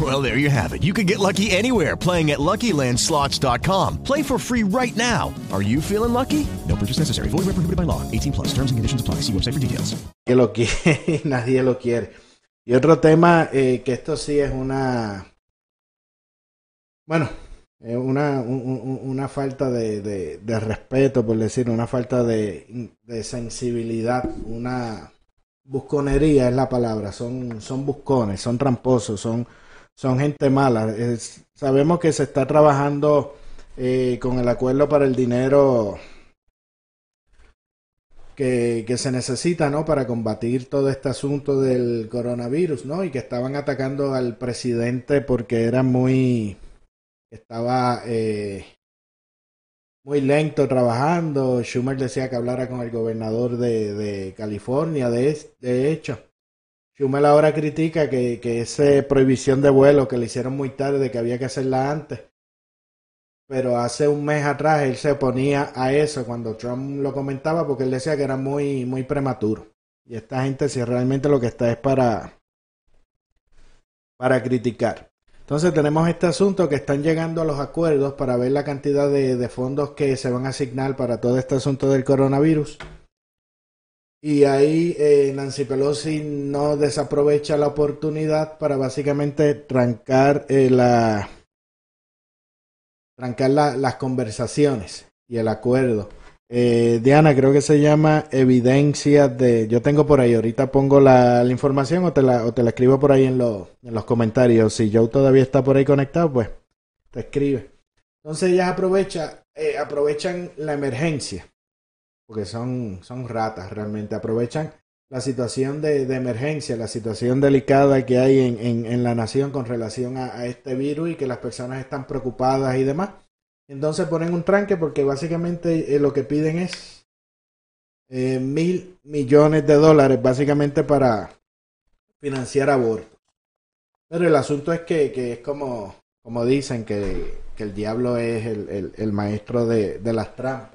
Well, there you have it. You can get lucky anywhere playing at LuckyLandSlots.com. Play for free right now. Are you feeling lucky? No purchase necessary. Void where prohibited by law. 18 plus. Terms and conditions apply. See website for details. que lo quiere, nadie lo quiere. Y otro tema, eh, que esto sí es una... Bueno, Es una, un- un- una falta de, de- de respeto, por decir, una falta de, de sensibilidad, una busconería es la palabra. Son, son buscones, son tramposos, son, son gente mala. Sabemos que se está trabajando eh, con el acuerdo para el dinero que, que se necesita, ¿no? Para combatir todo este asunto del coronavirus, ¿no? Y que estaban atacando al presidente porque era muy, estaba eh, muy lento trabajando. Schumer decía que hablara con el gobernador de, de California, de, de hecho. Schumer ahora critica que, que esa prohibición de vuelo que le hicieron muy tarde, que había que hacerla antes. Pero hace un mes atrás él se oponía a eso cuando Trump lo comentaba porque él decía que era muy, muy prematuro. Y esta gente si realmente lo que está es para, para criticar. Entonces tenemos este asunto que están llegando a los acuerdos para ver la cantidad de, de fondos que se van a asignar para todo este asunto del coronavirus. Y ahí eh, Nancy Pelosi no desaprovecha la oportunidad para básicamente trancar eh, la trancar la- las conversaciones y el acuerdo. Eh, Diana, creo que se llama evidencia de... Yo tengo por ahí, ahorita pongo la, información o te la, o te la escribo por ahí en, los en los comentarios. Si Joe todavía está por ahí conectado, pues te escribe. Entonces ellas aprovecha, aprovechan la emergencia, porque son, son ratas realmente, aprovechan la situación de, de emergencia, la situación delicada que hay en, en- la nación con relación a, este virus y que las personas están preocupadas y demás. Entonces ponen un tranque porque básicamente eh, lo que piden es eh, mil millones de dólares básicamente para financiar abortos. Pero el asunto es que, que es como, como dicen que, que el diablo es el, el- el maestro de, de las trampas.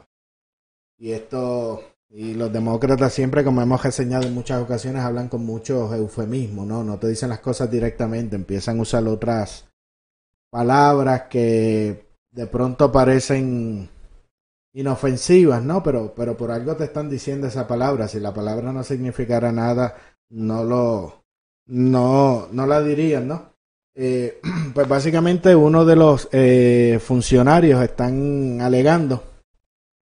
Y esto, y los demócratas siempre, como hemos reseñado en muchas ocasiones, hablan con muchos eufemismos, ¿no? No te dicen las cosas directamente, empiezan a usar otras palabras que de pronto parecen inofensivas, ¿no? Pero, pero por algo te están diciendo esa palabra. Si la palabra no significara nada, no lo, no, no la dirían, ¿no? Eh, pues básicamente uno de los eh, funcionarios están alegando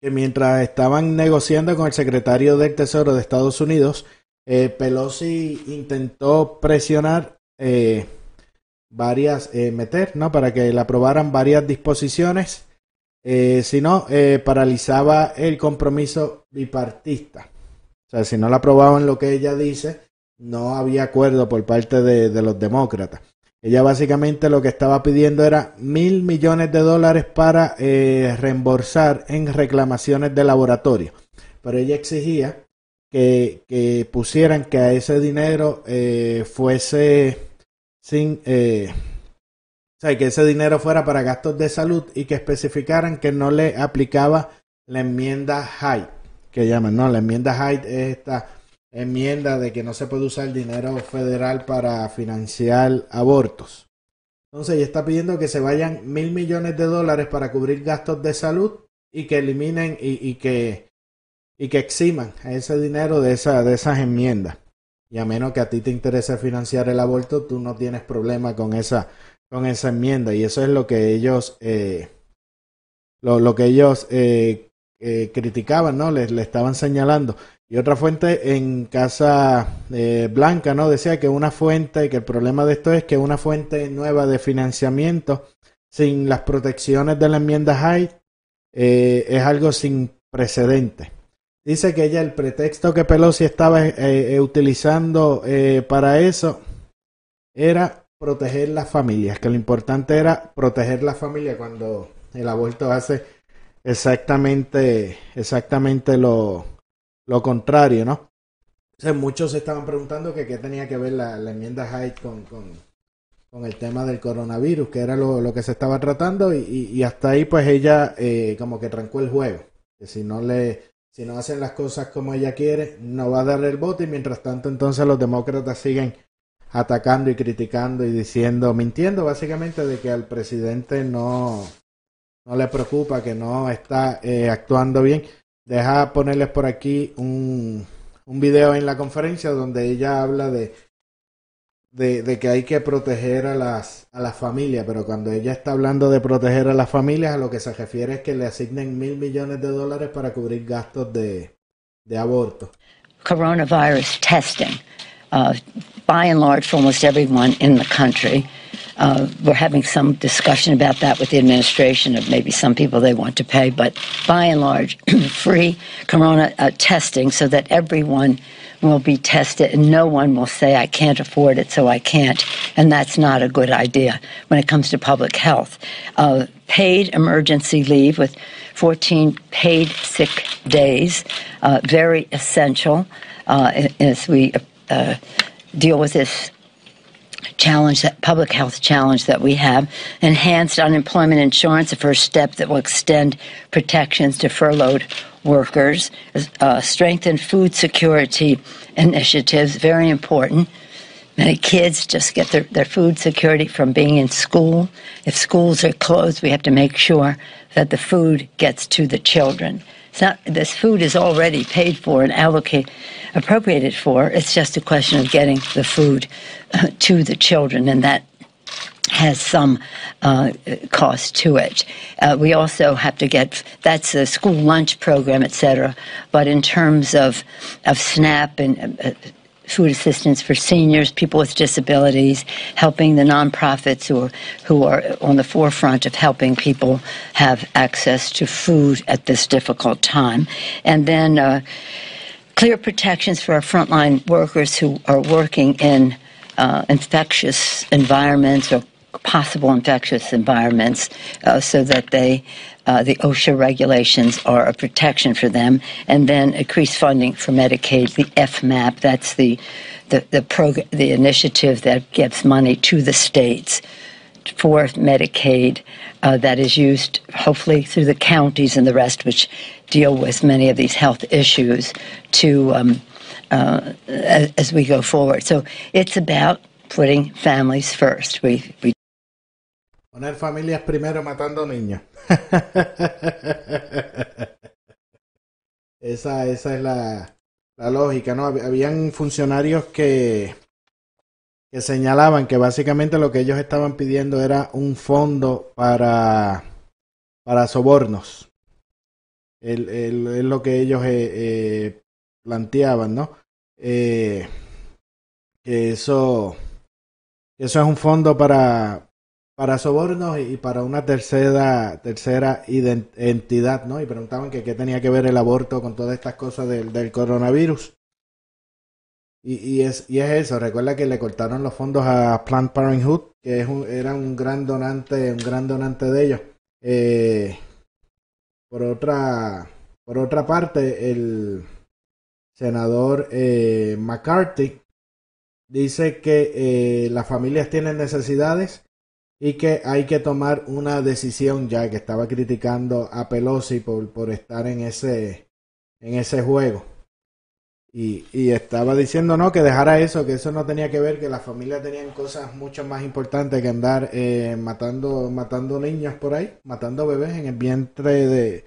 que mientras estaban negociando con el secretario del Tesoro de Estados Unidos, eh, Pelosi intentó presionar eh, varias, eh, meter, ¿no? Para que le aprobaran varias disposiciones, eh, si no, eh, paralizaba el compromiso bipartista. O sea, si no la aprobaban lo que ella dice, no había acuerdo por parte de, de los demócratas. Ella básicamente lo que estaba pidiendo era mil millones de dólares para eh, reembolsar en reclamaciones de laboratorio. Pero ella exigía que, pusieran que a ese dinero eh, fuese sin... eh, o sea, que ese dinero fuera para gastos de salud y que especificaran que no le aplicaba la enmienda Hyde, que llaman, ¿no? La enmienda Hyde es esta enmienda de que no se puede usar dinero federal para financiar abortos. Entonces, ella está pidiendo que se vayan mil millones de dólares para cubrir gastos de salud y que eliminen y, que y que eximan ese dinero de esa de esas enmiendas. Y a menos que a ti te interese financiar el aborto, tú no tienes problema con esa con esa enmienda y eso es lo que ellos eh, lo, lo que ellos eh, eh, criticaban, ¿no? Les, le estaban señalando. Y otra fuente en Casa eh, Blanca, ¿no? Decía que una fuente, que el problema de esto es que una fuente nueva de financiamiento sin las protecciones de la enmienda Hyde eh, es algo sin precedente. Dice que ella el pretexto que Pelosi estaba eh, utilizando para eso era proteger las familias, que lo importante era proteger la familia cuando el aborto hace exactamente, exactamente lo, lo contrario, ¿no? Entonces, muchos se estaban preguntando que qué tenía que ver la, enmienda Hyde con, con, el tema del coronavirus, que era lo, lo que se estaba tratando, y, hasta ahí pues ella eh, como que trancó el juego. Que si no le, si no hacen las cosas como ella quiere, no va a darle el voto, y mientras tanto entonces los demócratas siguen atacando y criticando y diciendo, mintiendo básicamente de que al presidente no, no le preocupa, que no está eh, actuando bien. Deja ponerles por aquí un, un video en la conferencia donde ella habla de, de, que hay que proteger a las, a las familias, pero cuando ella está hablando de proteger a las familias, a lo que se refiere es que le asignen mil millones de dólares para cubrir gastos de, de aborto. coronavirus testing. Uh, by and large, for almost everyone in the country, uh, we're having some discussion about that with the administration of maybe some people they want to pay, but by and large, free corona uh, testing so that everyone will be tested and no one will say, I can't afford it, so I can't. And that's not a good idea when it comes to public health. Uh, paid emergency leave with 14 paid sick days, uh, very essential uh, as we uh, deal with this challenge, that public health challenge that we have. Enhanced unemployment insurance, a first step that will extend protections to furloughed workers. Uh, strengthened food security initiatives, very important. Many kids just get their, their food security from being in school. If schools are closed, we have to make sure that the food gets to the children. Not, this food is already paid for and allocated, appropriated for. It's just a question of getting the food to the children, and that has some uh, cost to it. Uh, we also have to get that's a school lunch program, et cetera. But in terms of of SNAP and uh, food assistance for seniors, people with disabilities, helping the nonprofits who are, who are on the forefront of helping people have access to food at this difficult time. And then uh, clear protections for our frontline workers who are working in uh, infectious environments or possible infectious environments uh, so that they uh, the OSHA regulations are a protection for them, and then increased funding for Medicaid, the FMAP. That's the the the, prog- the initiative that gives money to the states for Medicaid uh, that is used hopefully through the counties and the rest, which deal with many of these health issues, to um, uh, as, as we go forward. So it's about putting families first. We we Poner familias primero matando niños. esa, esa es la, la lógica, ¿no? Hab- Habían funcionarios que, que señalaban que básicamente lo que ellos estaban pidiendo era un fondo para, para sobornos. El- el- es lo que ellos eh, eh, planteaban, ¿no? Eh, que eso, eso es un fondo para, para sobornos y para una tercera tercera entidad, ¿no? Y preguntaban que qué tenía que ver el aborto con todas estas cosas del, del coronavirus. Y, y es y es eso. Recuerda que le cortaron los fondos a Planned Parenthood, que es un, era un gran donante, un gran donante de ellos. Eh, por otra por otra parte, el senador eh, McCarthy dice que eh, las familias tienen necesidades y que hay que tomar una decisión ya que estaba criticando a Pelosi por, por estar en ese en ese juego. Y, y estaba diciendo no que dejara eso que eso no tenía que ver que las familias tenían cosas mucho más importantes que andar eh, matando matando niños por ahí matando bebés en el vientre de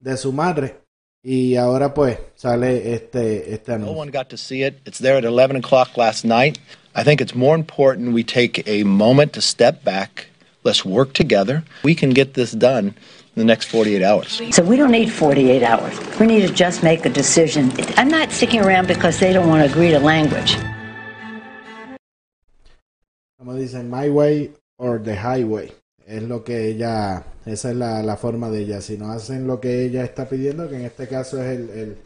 de su madre y ahora pues sale este este No one got to see it. It's there at 11 o'clock last night. I think it's more important we take a moment to step back. Let's work together. We can get this done in the next 48 hours. So we don't need 48 hours. We need to just make a decision. I'm not sticking around because they don't want to agree to language. como dicen, my way or the highway. Es lo que ella, esa es la, la forma de ella. Si no hacen lo que ella está pidiendo, que en este caso es el, el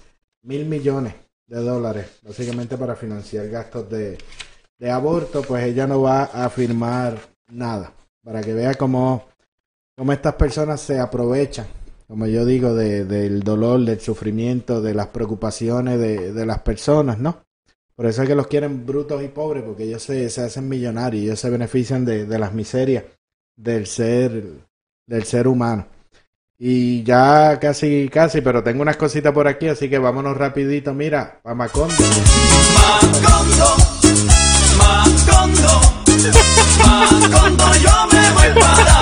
mil millones de dólares, básicamente para financiar gastos de, de aborto, pues ella no va a firmar nada. Para que vea cómo, cómo estas personas se aprovechan, como yo digo, de, del dolor, del sufrimiento, de las preocupaciones de, de las personas, ¿no? Por eso es que los quieren brutos y pobres, porque ellos se, se hacen millonarios, ellos se benefician de, de las miserias del ser, del ser humano. Y ya casi, casi, pero tengo unas cositas por aquí, así que vámonos rapidito. Mira, a Macondo. Macondo, Macondo, Macondo, yo me voy para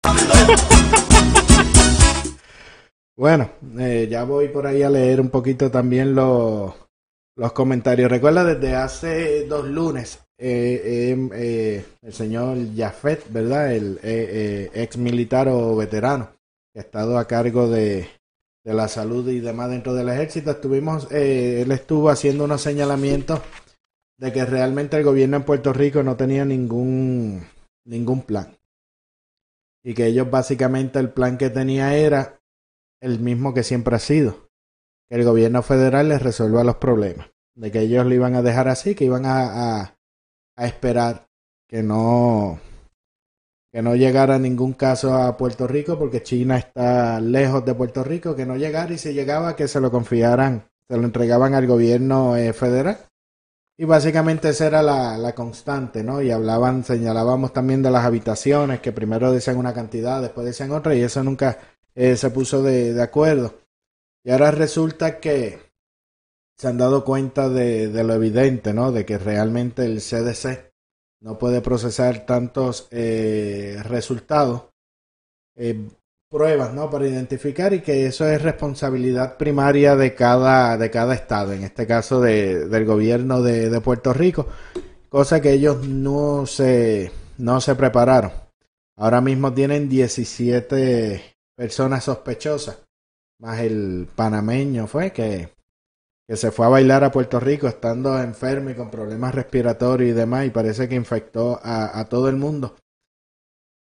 Bueno, eh, ya voy por ahí a leer un poquito también los, los comentarios. Recuerda, desde hace dos lunes, eh, eh, eh, el señor Jafet, ¿verdad? El ex militar o veterano, que ha estado a cargo de, de la salud y demás dentro del ejército, estuvimos, él estuvo haciendo unos señalamientos de que realmente el gobierno en Puerto Rico no tenía ningún, ningún plan. Y que ellos básicamente el plan que tenía era el mismo que siempre ha sido. Que el gobierno federal les resuelva los problemas. De que ellos lo iban a dejar así, que iban a, a, esperar que no que no llegara ningún caso a Puerto Rico porque China está lejos de Puerto Rico, que no llegara y si llegaba que se lo confiaran, se lo entregaban al gobierno eh, federal. Y básicamente esa era la, la, constante, ¿no? Y hablaban, señalábamos también de las habitaciones, que primero decían una cantidad, después decían otra, y eso nunca eh, se puso de, de, acuerdo. Y ahora resulta que se han dado cuenta de, de, lo evidente, ¿no? De que realmente el CDC no puede procesar tantos eh, resultados, eh, pruebas, ¿no? Para identificar y que eso es responsabilidad primaria de cada, de cada estado, en este caso de, del gobierno de, de, Puerto Rico, cosa que ellos no se, no se prepararon. Ahora mismo tienen 17 personas sospechosas, más el panameño fue que, que se fue a bailar a Puerto Rico estando enfermo y con problemas respiratorios y demás, y parece que infectó a, a todo el mundo.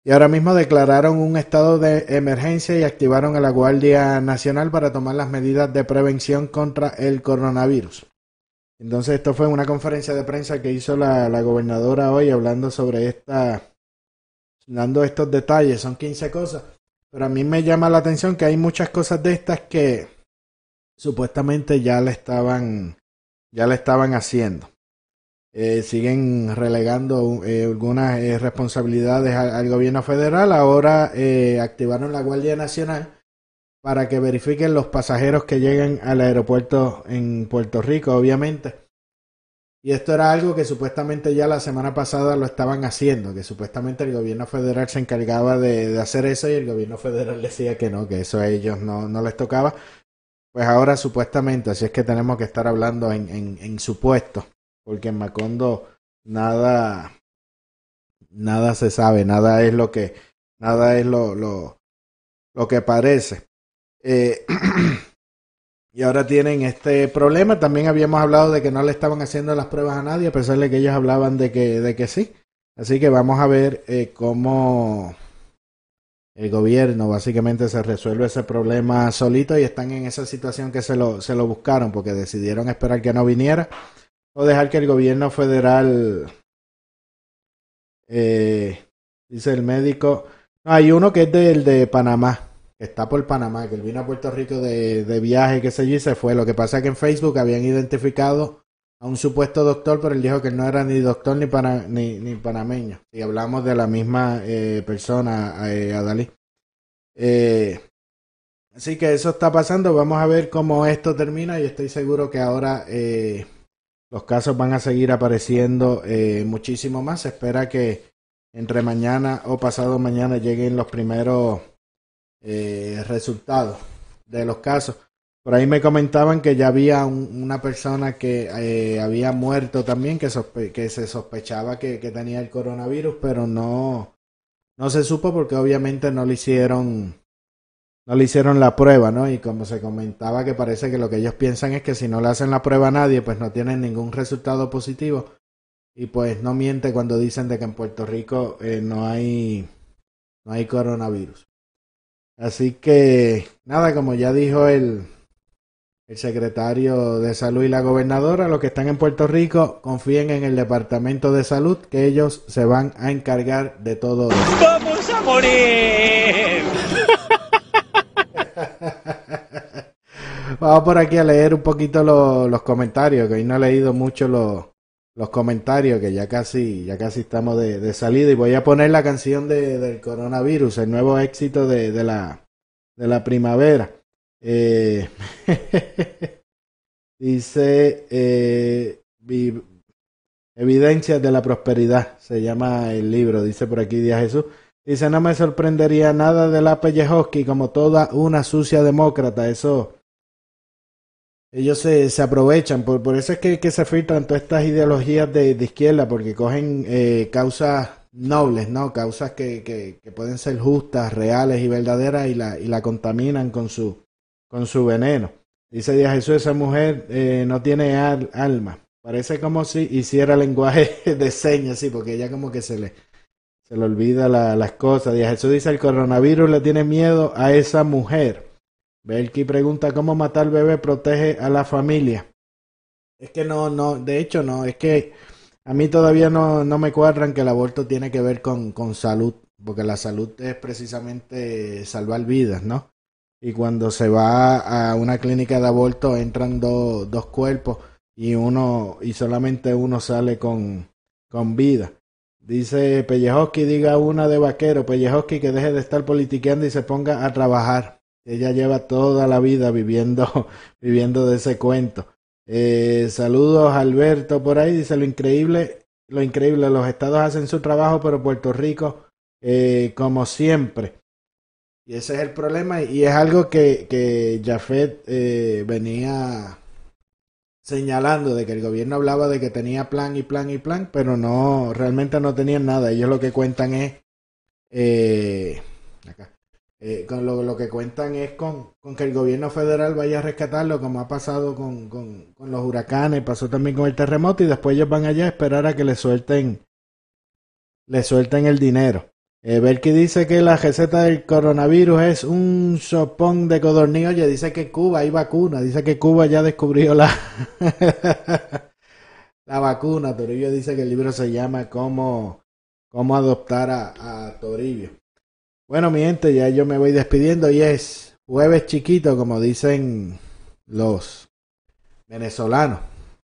Y ahora mismo declararon un estado de emergencia y activaron a la Guardia Nacional para tomar las medidas de prevención contra el coronavirus. Entonces esto fue una conferencia de prensa que hizo la, la gobernadora hoy hablando sobre esta, dando estos detalles, son 15 cosas, pero a mí me llama la atención que hay muchas cosas de estas que supuestamente ya le estaban, ya le estaban haciendo eh, siguen relegando eh, algunas eh, responsabilidades al, gobierno federal. Ahora eh, activaron la Guardia Nacional para que verifiquen los pasajeros que lleguen al aeropuerto en Puerto Rico, obviamente. Y esto era algo que supuestamente ya la semana pasada lo estaban haciendo, que supuestamente el gobierno federal se encargaba de, de hacer eso y el gobierno federal decía que no, que eso a ellos no, no les tocaba. Pues ahora supuestamente, así es que tenemos que estar hablando en, en, en supuesto porque en Macondo nada nada se sabe, nada es lo que nada es lo lo, lo que parece. Eh, y ahora tienen este problema. También habíamos hablado de que no le estaban haciendo las pruebas a nadie, a pesar de que ellos hablaban de que, de que sí. Así que vamos a ver eh, cómo el gobierno básicamente se resuelve ese problema solito y están en esa situación que se lo, se lo buscaron porque decidieron esperar que no viniera o dejar que el gobierno federal eh, dice el médico no, hay uno que es del de Panamá que está por Panamá que él vino a Puerto Rico de, de viaje que sé yo y se fue. Lo que pasa es que en Facebook habían identificado a un supuesto doctor pero él dijo que no era ni doctor ni, ni panameño. Y hablamos de la misma eh, persona eh, Adalí. Eh, así que eso está pasando. Vamos a ver cómo esto termina y estoy seguro que ahora eh, los casos van a seguir apareciendo eh, muchísimo más. Se espera que entre mañana o pasado mañana lleguen los primeros eh, resultados de los casos. Por ahí me comentaban que ya había un, una persona que eh, había muerto también, que, sospe que se sospechaba que, que, tenía el coronavirus, pero no, no se supo porque obviamente no le hicieron no le hicieron la prueba, ¿no? Y como se comentaba que parece que lo que ellos piensan es que si no le hacen la prueba a nadie, pues no tienen ningún resultado positivo. Y pues no miente cuando dicen de que en Puerto Rico eh, no hay no hay coronavirus. Así que nada, como ya dijo el el secretario de salud y la gobernadora, los que están en Puerto Rico, confíen en el departamento de salud que ellos se van a encargar de todo. Vamos a morir. Vamos por aquí a leer un poquito los, comentarios, que hoy no he leído mucho los, comentarios, que ya casi, ya casi estamos de, salida. Y voy a poner la canción de, del coronavirus, el nuevo éxito de, de la, de la primavera. Eh, dice eh, vi- Evidencias de la Prosperidad, se llama el libro, dice por aquí Díaz Jesús. Dice, no me sorprendería nada de la Pellejoski como toda una sucia demócrata. Eso, ellos se, se aprovechan, por, por eso es que, que se filtran todas estas ideologías de, izquierda, porque cogen eh, causas nobles, ¿no? Causas que, que, pueden ser justas, reales y verdaderas y la, y la contaminan con su, con su veneno. Dice Díaz Jesús, esa mujer eh, no tiene al- alma. Parece como si hiciera lenguaje de señas, sí, porque ella como que se le, se le olvida la- las cosas. Díaz Jesús dice, el coronavirus le tiene miedo a esa mujer. Belki pregunta, ¿cómo matar bebé protege a la familia? Es que no, no, de hecho no, es que a mí todavía no, no me cuadran que el aborto tiene que ver con, con salud, porque la salud es precisamente salvar vidas, ¿no? Y cuando se va a una clínica de aborto entran do- dos cuerpos y uno y solamente uno sale con, con vida. Dice Pellejoski, diga una de vaquero, Pellejoski que deje de estar politiqueando y se ponga a trabajar. Ella lleva toda la vida viviendo, viviendo de ese cuento. Eh, saludos Alberto por ahí, dice lo increíble, lo increíble, los estados hacen su trabajo, pero Puerto Rico, eh, como siempre. Y ese es el problema, y es algo que, que Jafet eh, venía señalando de que el gobierno hablaba de que tenía plan y plan y plan, pero no, realmente no tenían nada. Ellos lo que cuentan es, eh, acá, eh, con lo, que cuentan es con, con que el gobierno federal vaya a rescatarlo, como ha pasado con, con, con los huracanes, pasó también con el terremoto, y después ellos van allá a esperar a que le suelten, le suelten el dinero. Eh, Belki dice que la receta del coronavirus es un sopón de codorniz. Oye, dice que Cuba hay vacuna. Dice que Cuba ya descubrió la, la vacuna. Toribio dice que el libro se llama Cómo, adoptar a, a Toribio. Bueno, mi gente, ya yo me voy despidiendo y es jueves chiquito, como dicen los venezolanos.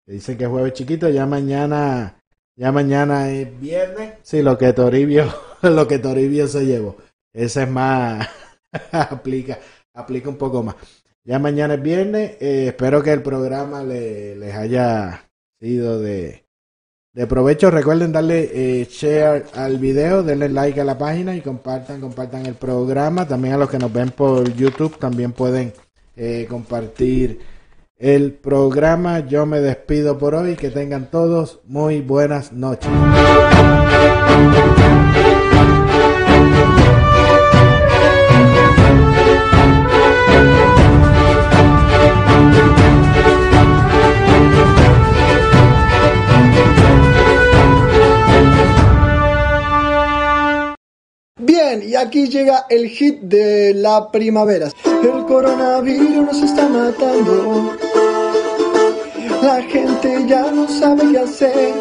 Dicen que es jueves chiquito, ya mañana, ya mañana es viernes. Sí, lo que Toribio, lo que Toribio se llevó. Ese es más, aplica, aplica un poco más. Ya mañana es viernes, eh, espero que el programa le- les haya sido de, provecho. Recuerden darle eh, share al video, denle like a la página y compartan, compartan el programa. También a los que nos ven por YouTube también pueden eh, compartir el programa. Yo me despido por hoy. Que tengan todos muy buenas noches. Bien, y aquí llega el hit de la primavera. El coronavirus nos está matando. La gente ya no sabe qué hacer.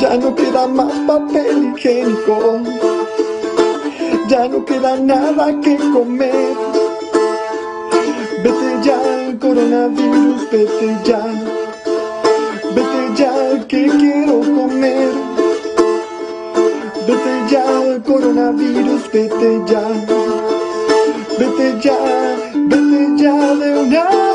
Ya no queda más papel higiénico. Ya no queda nada que comer. Vete ya, coronavirus, vete ya. Vete ya, que quiero comer. Vete ya, coronavirus, vete ya. Vete ya, vete ya de una